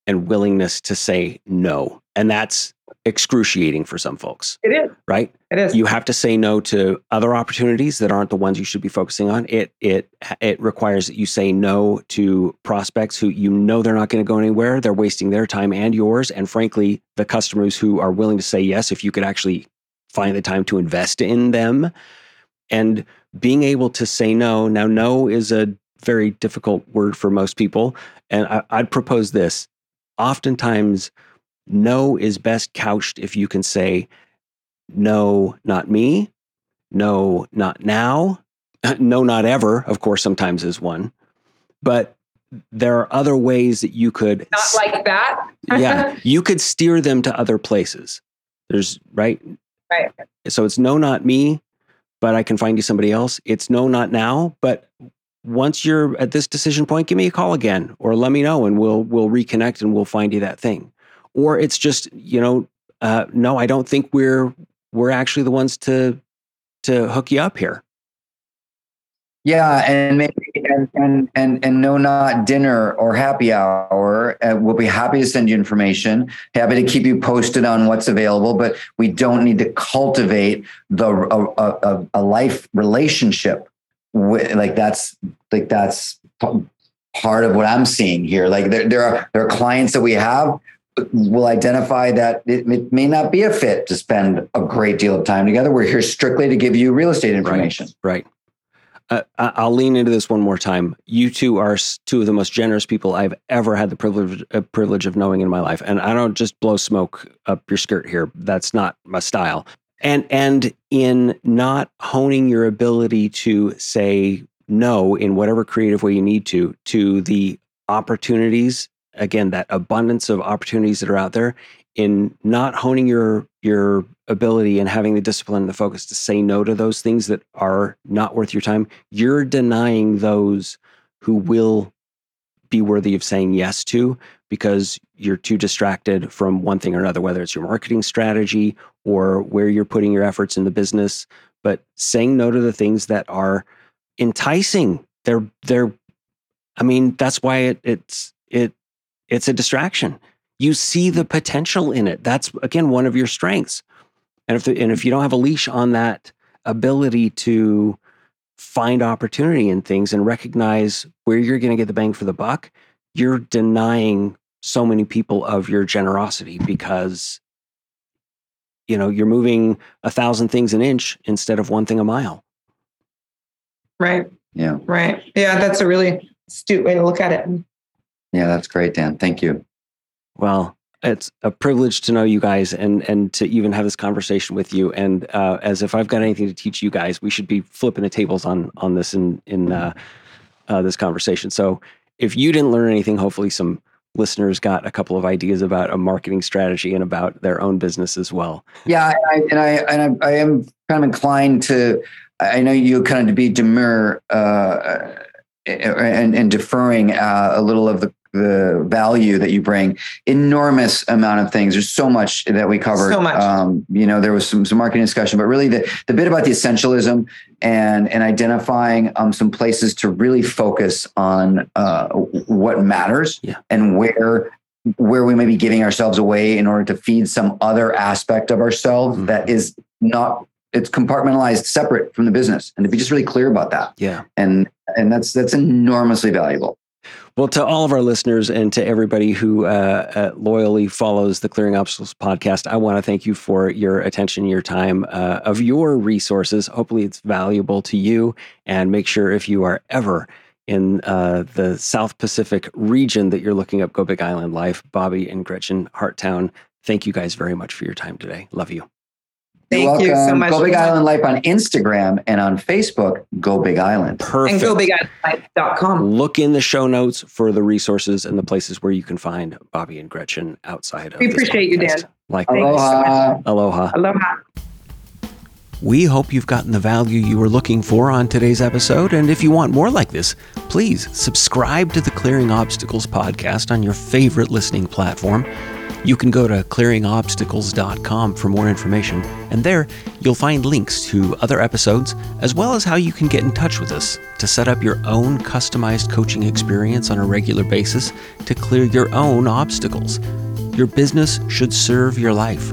and willingness to say no, and that's excruciating for some folks.
It is.
Right?
It is.
You have to say no to other opportunities that aren't the ones you should be focusing on. It it it requires that you say no to prospects who you know they're not going to go anywhere. They're wasting their time and yours and frankly, the customers who are willing to say yes if you could actually find the time to invest in them and being able to say no. Now no is a very difficult word for most people and I, I'd propose this. Oftentimes no is best couched if you can say, no, not me. No, not now. (laughs) no, not ever. Of course, sometimes is one. But there are other ways that you could.
Not like that.
yeah. (laughs) You could steer them to other places. There's, right?
Right.
So it's no, not me, but I can find you somebody else. It's no, not now, but once you're at this decision point, give me a call again or let me know and we'll we'll reconnect and we'll find you that thing or it's just you know uh, no i don't think we're we're actually the ones to to hook you up here.
Yeah and maybe and and and, and no not dinner or happy hour uh, we'll be happy to send you information happy to keep you posted on what's available but we don't need to cultivate the a, a, a life relationship with, like that's like that's part of what i'm seeing here. Like there, there are there are clients that we have will identify that it, it, may not be a fit to spend a great deal of time together. We're here strictly to give you real estate information.
Right. right. Uh, I'll lean into this one more time. You two are two of the most generous people I've ever had the privilege uh, privilege of knowing in my life, and I don't just blow smoke up your skirt here. That's not my style. And and in not honing your ability to say no in whatever creative way you need to to the opportunities again that abundance of opportunities that are out there in not honing your your ability and having the discipline and the focus to say no to those things that are not worth your time you're denying those who will be worthy of saying yes to because you're too distracted from one thing or another whether it's your marketing strategy or where you're putting your efforts in the business. But saying no to the things that are enticing they're they're I mean, that's why it, it's it it's a distraction. You see the hmm. potential in it. That's again one of your strengths. And if the, and if you don't have a leash on that ability to find opportunity in things and recognize where you're going to get the bang for the buck, you're denying so many people of your generosity because you know you're moving a thousand things an inch instead of one thing a mile.
Right.
Yeah.
Right. Yeah, that's a really astute way to look at it.
Yeah, that's great, Dan. Thank you.
Well, it's a privilege to know you guys and and to even have this conversation with you. And uh, as if I've got anything to teach you guys, we should be flipping the tables on on this in in uh, uh, this conversation. So if you didn't learn anything, hopefully some listeners got a couple of ideas about a marketing strategy and about their own business as well.
Yeah, I, and I and I, I am kind of inclined to. I know you kind of to be demure uh, and, and deferring uh, a little of the the value that you bring. Enormous amount of things. There's so much that we covered.
So much. Um,
you know there was some some marketing discussion but really the the bit about the essentialism and and identifying um, some places to really focus on uh, what matters
yeah.
and where where we may be giving ourselves away in order to feed some other aspect of ourselves mm-hmm. that is not it's compartmentalized separate from the business. And to be just really clear about that.
Yeah.
And and that's that's enormously valuable
well, to all of our listeners and to everybody who uh, uh, loyally follows the Clearing Obstacles podcast, I want to thank you for your attention, your time, uh, of your resources. Hopefully, it's valuable to you. And make sure if you are ever in uh, the South Pacific region that you're looking up Go Big Island Life, Bobby and Gretchen Harttown, thank you guys very much for your time today. Love you.
Thank you so much.
Go Big Island Life on Instagram and on Facebook, Go Big Island.
Perfect.
And gobigislandlife.com.
Look in the show notes for the resources and the places where you can find Bobby and Gretchen outside of
We appreciate you, Dan.
Like
Aloha.
Aloha.
Aloha.
We hope you've gotten the value you were looking for on today's episode. And if you want more like this, please subscribe to the Clearing Obstacles podcast on your favorite listening platform. You can go to clearingobstacles.com for more information, and there you'll find links to other episodes, as well as how you can get in touch with us to set up your own customized coaching experience on a regular basis to clear your own obstacles. Your business should serve your life.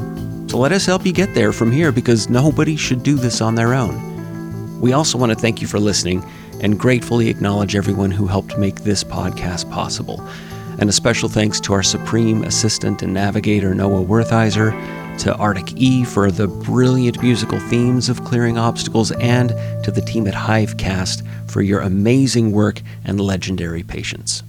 So let us help you get there from here because nobody should do this on their own. We also want to thank you for listening and gratefully acknowledge everyone who helped make this podcast possible. And a special thanks to our Supreme Assistant and Navigator, Noah Wertheiser, to Arctic E for the brilliant musical themes of Clearing Obstacles, and to the team at Hivecast for your amazing work and legendary patience.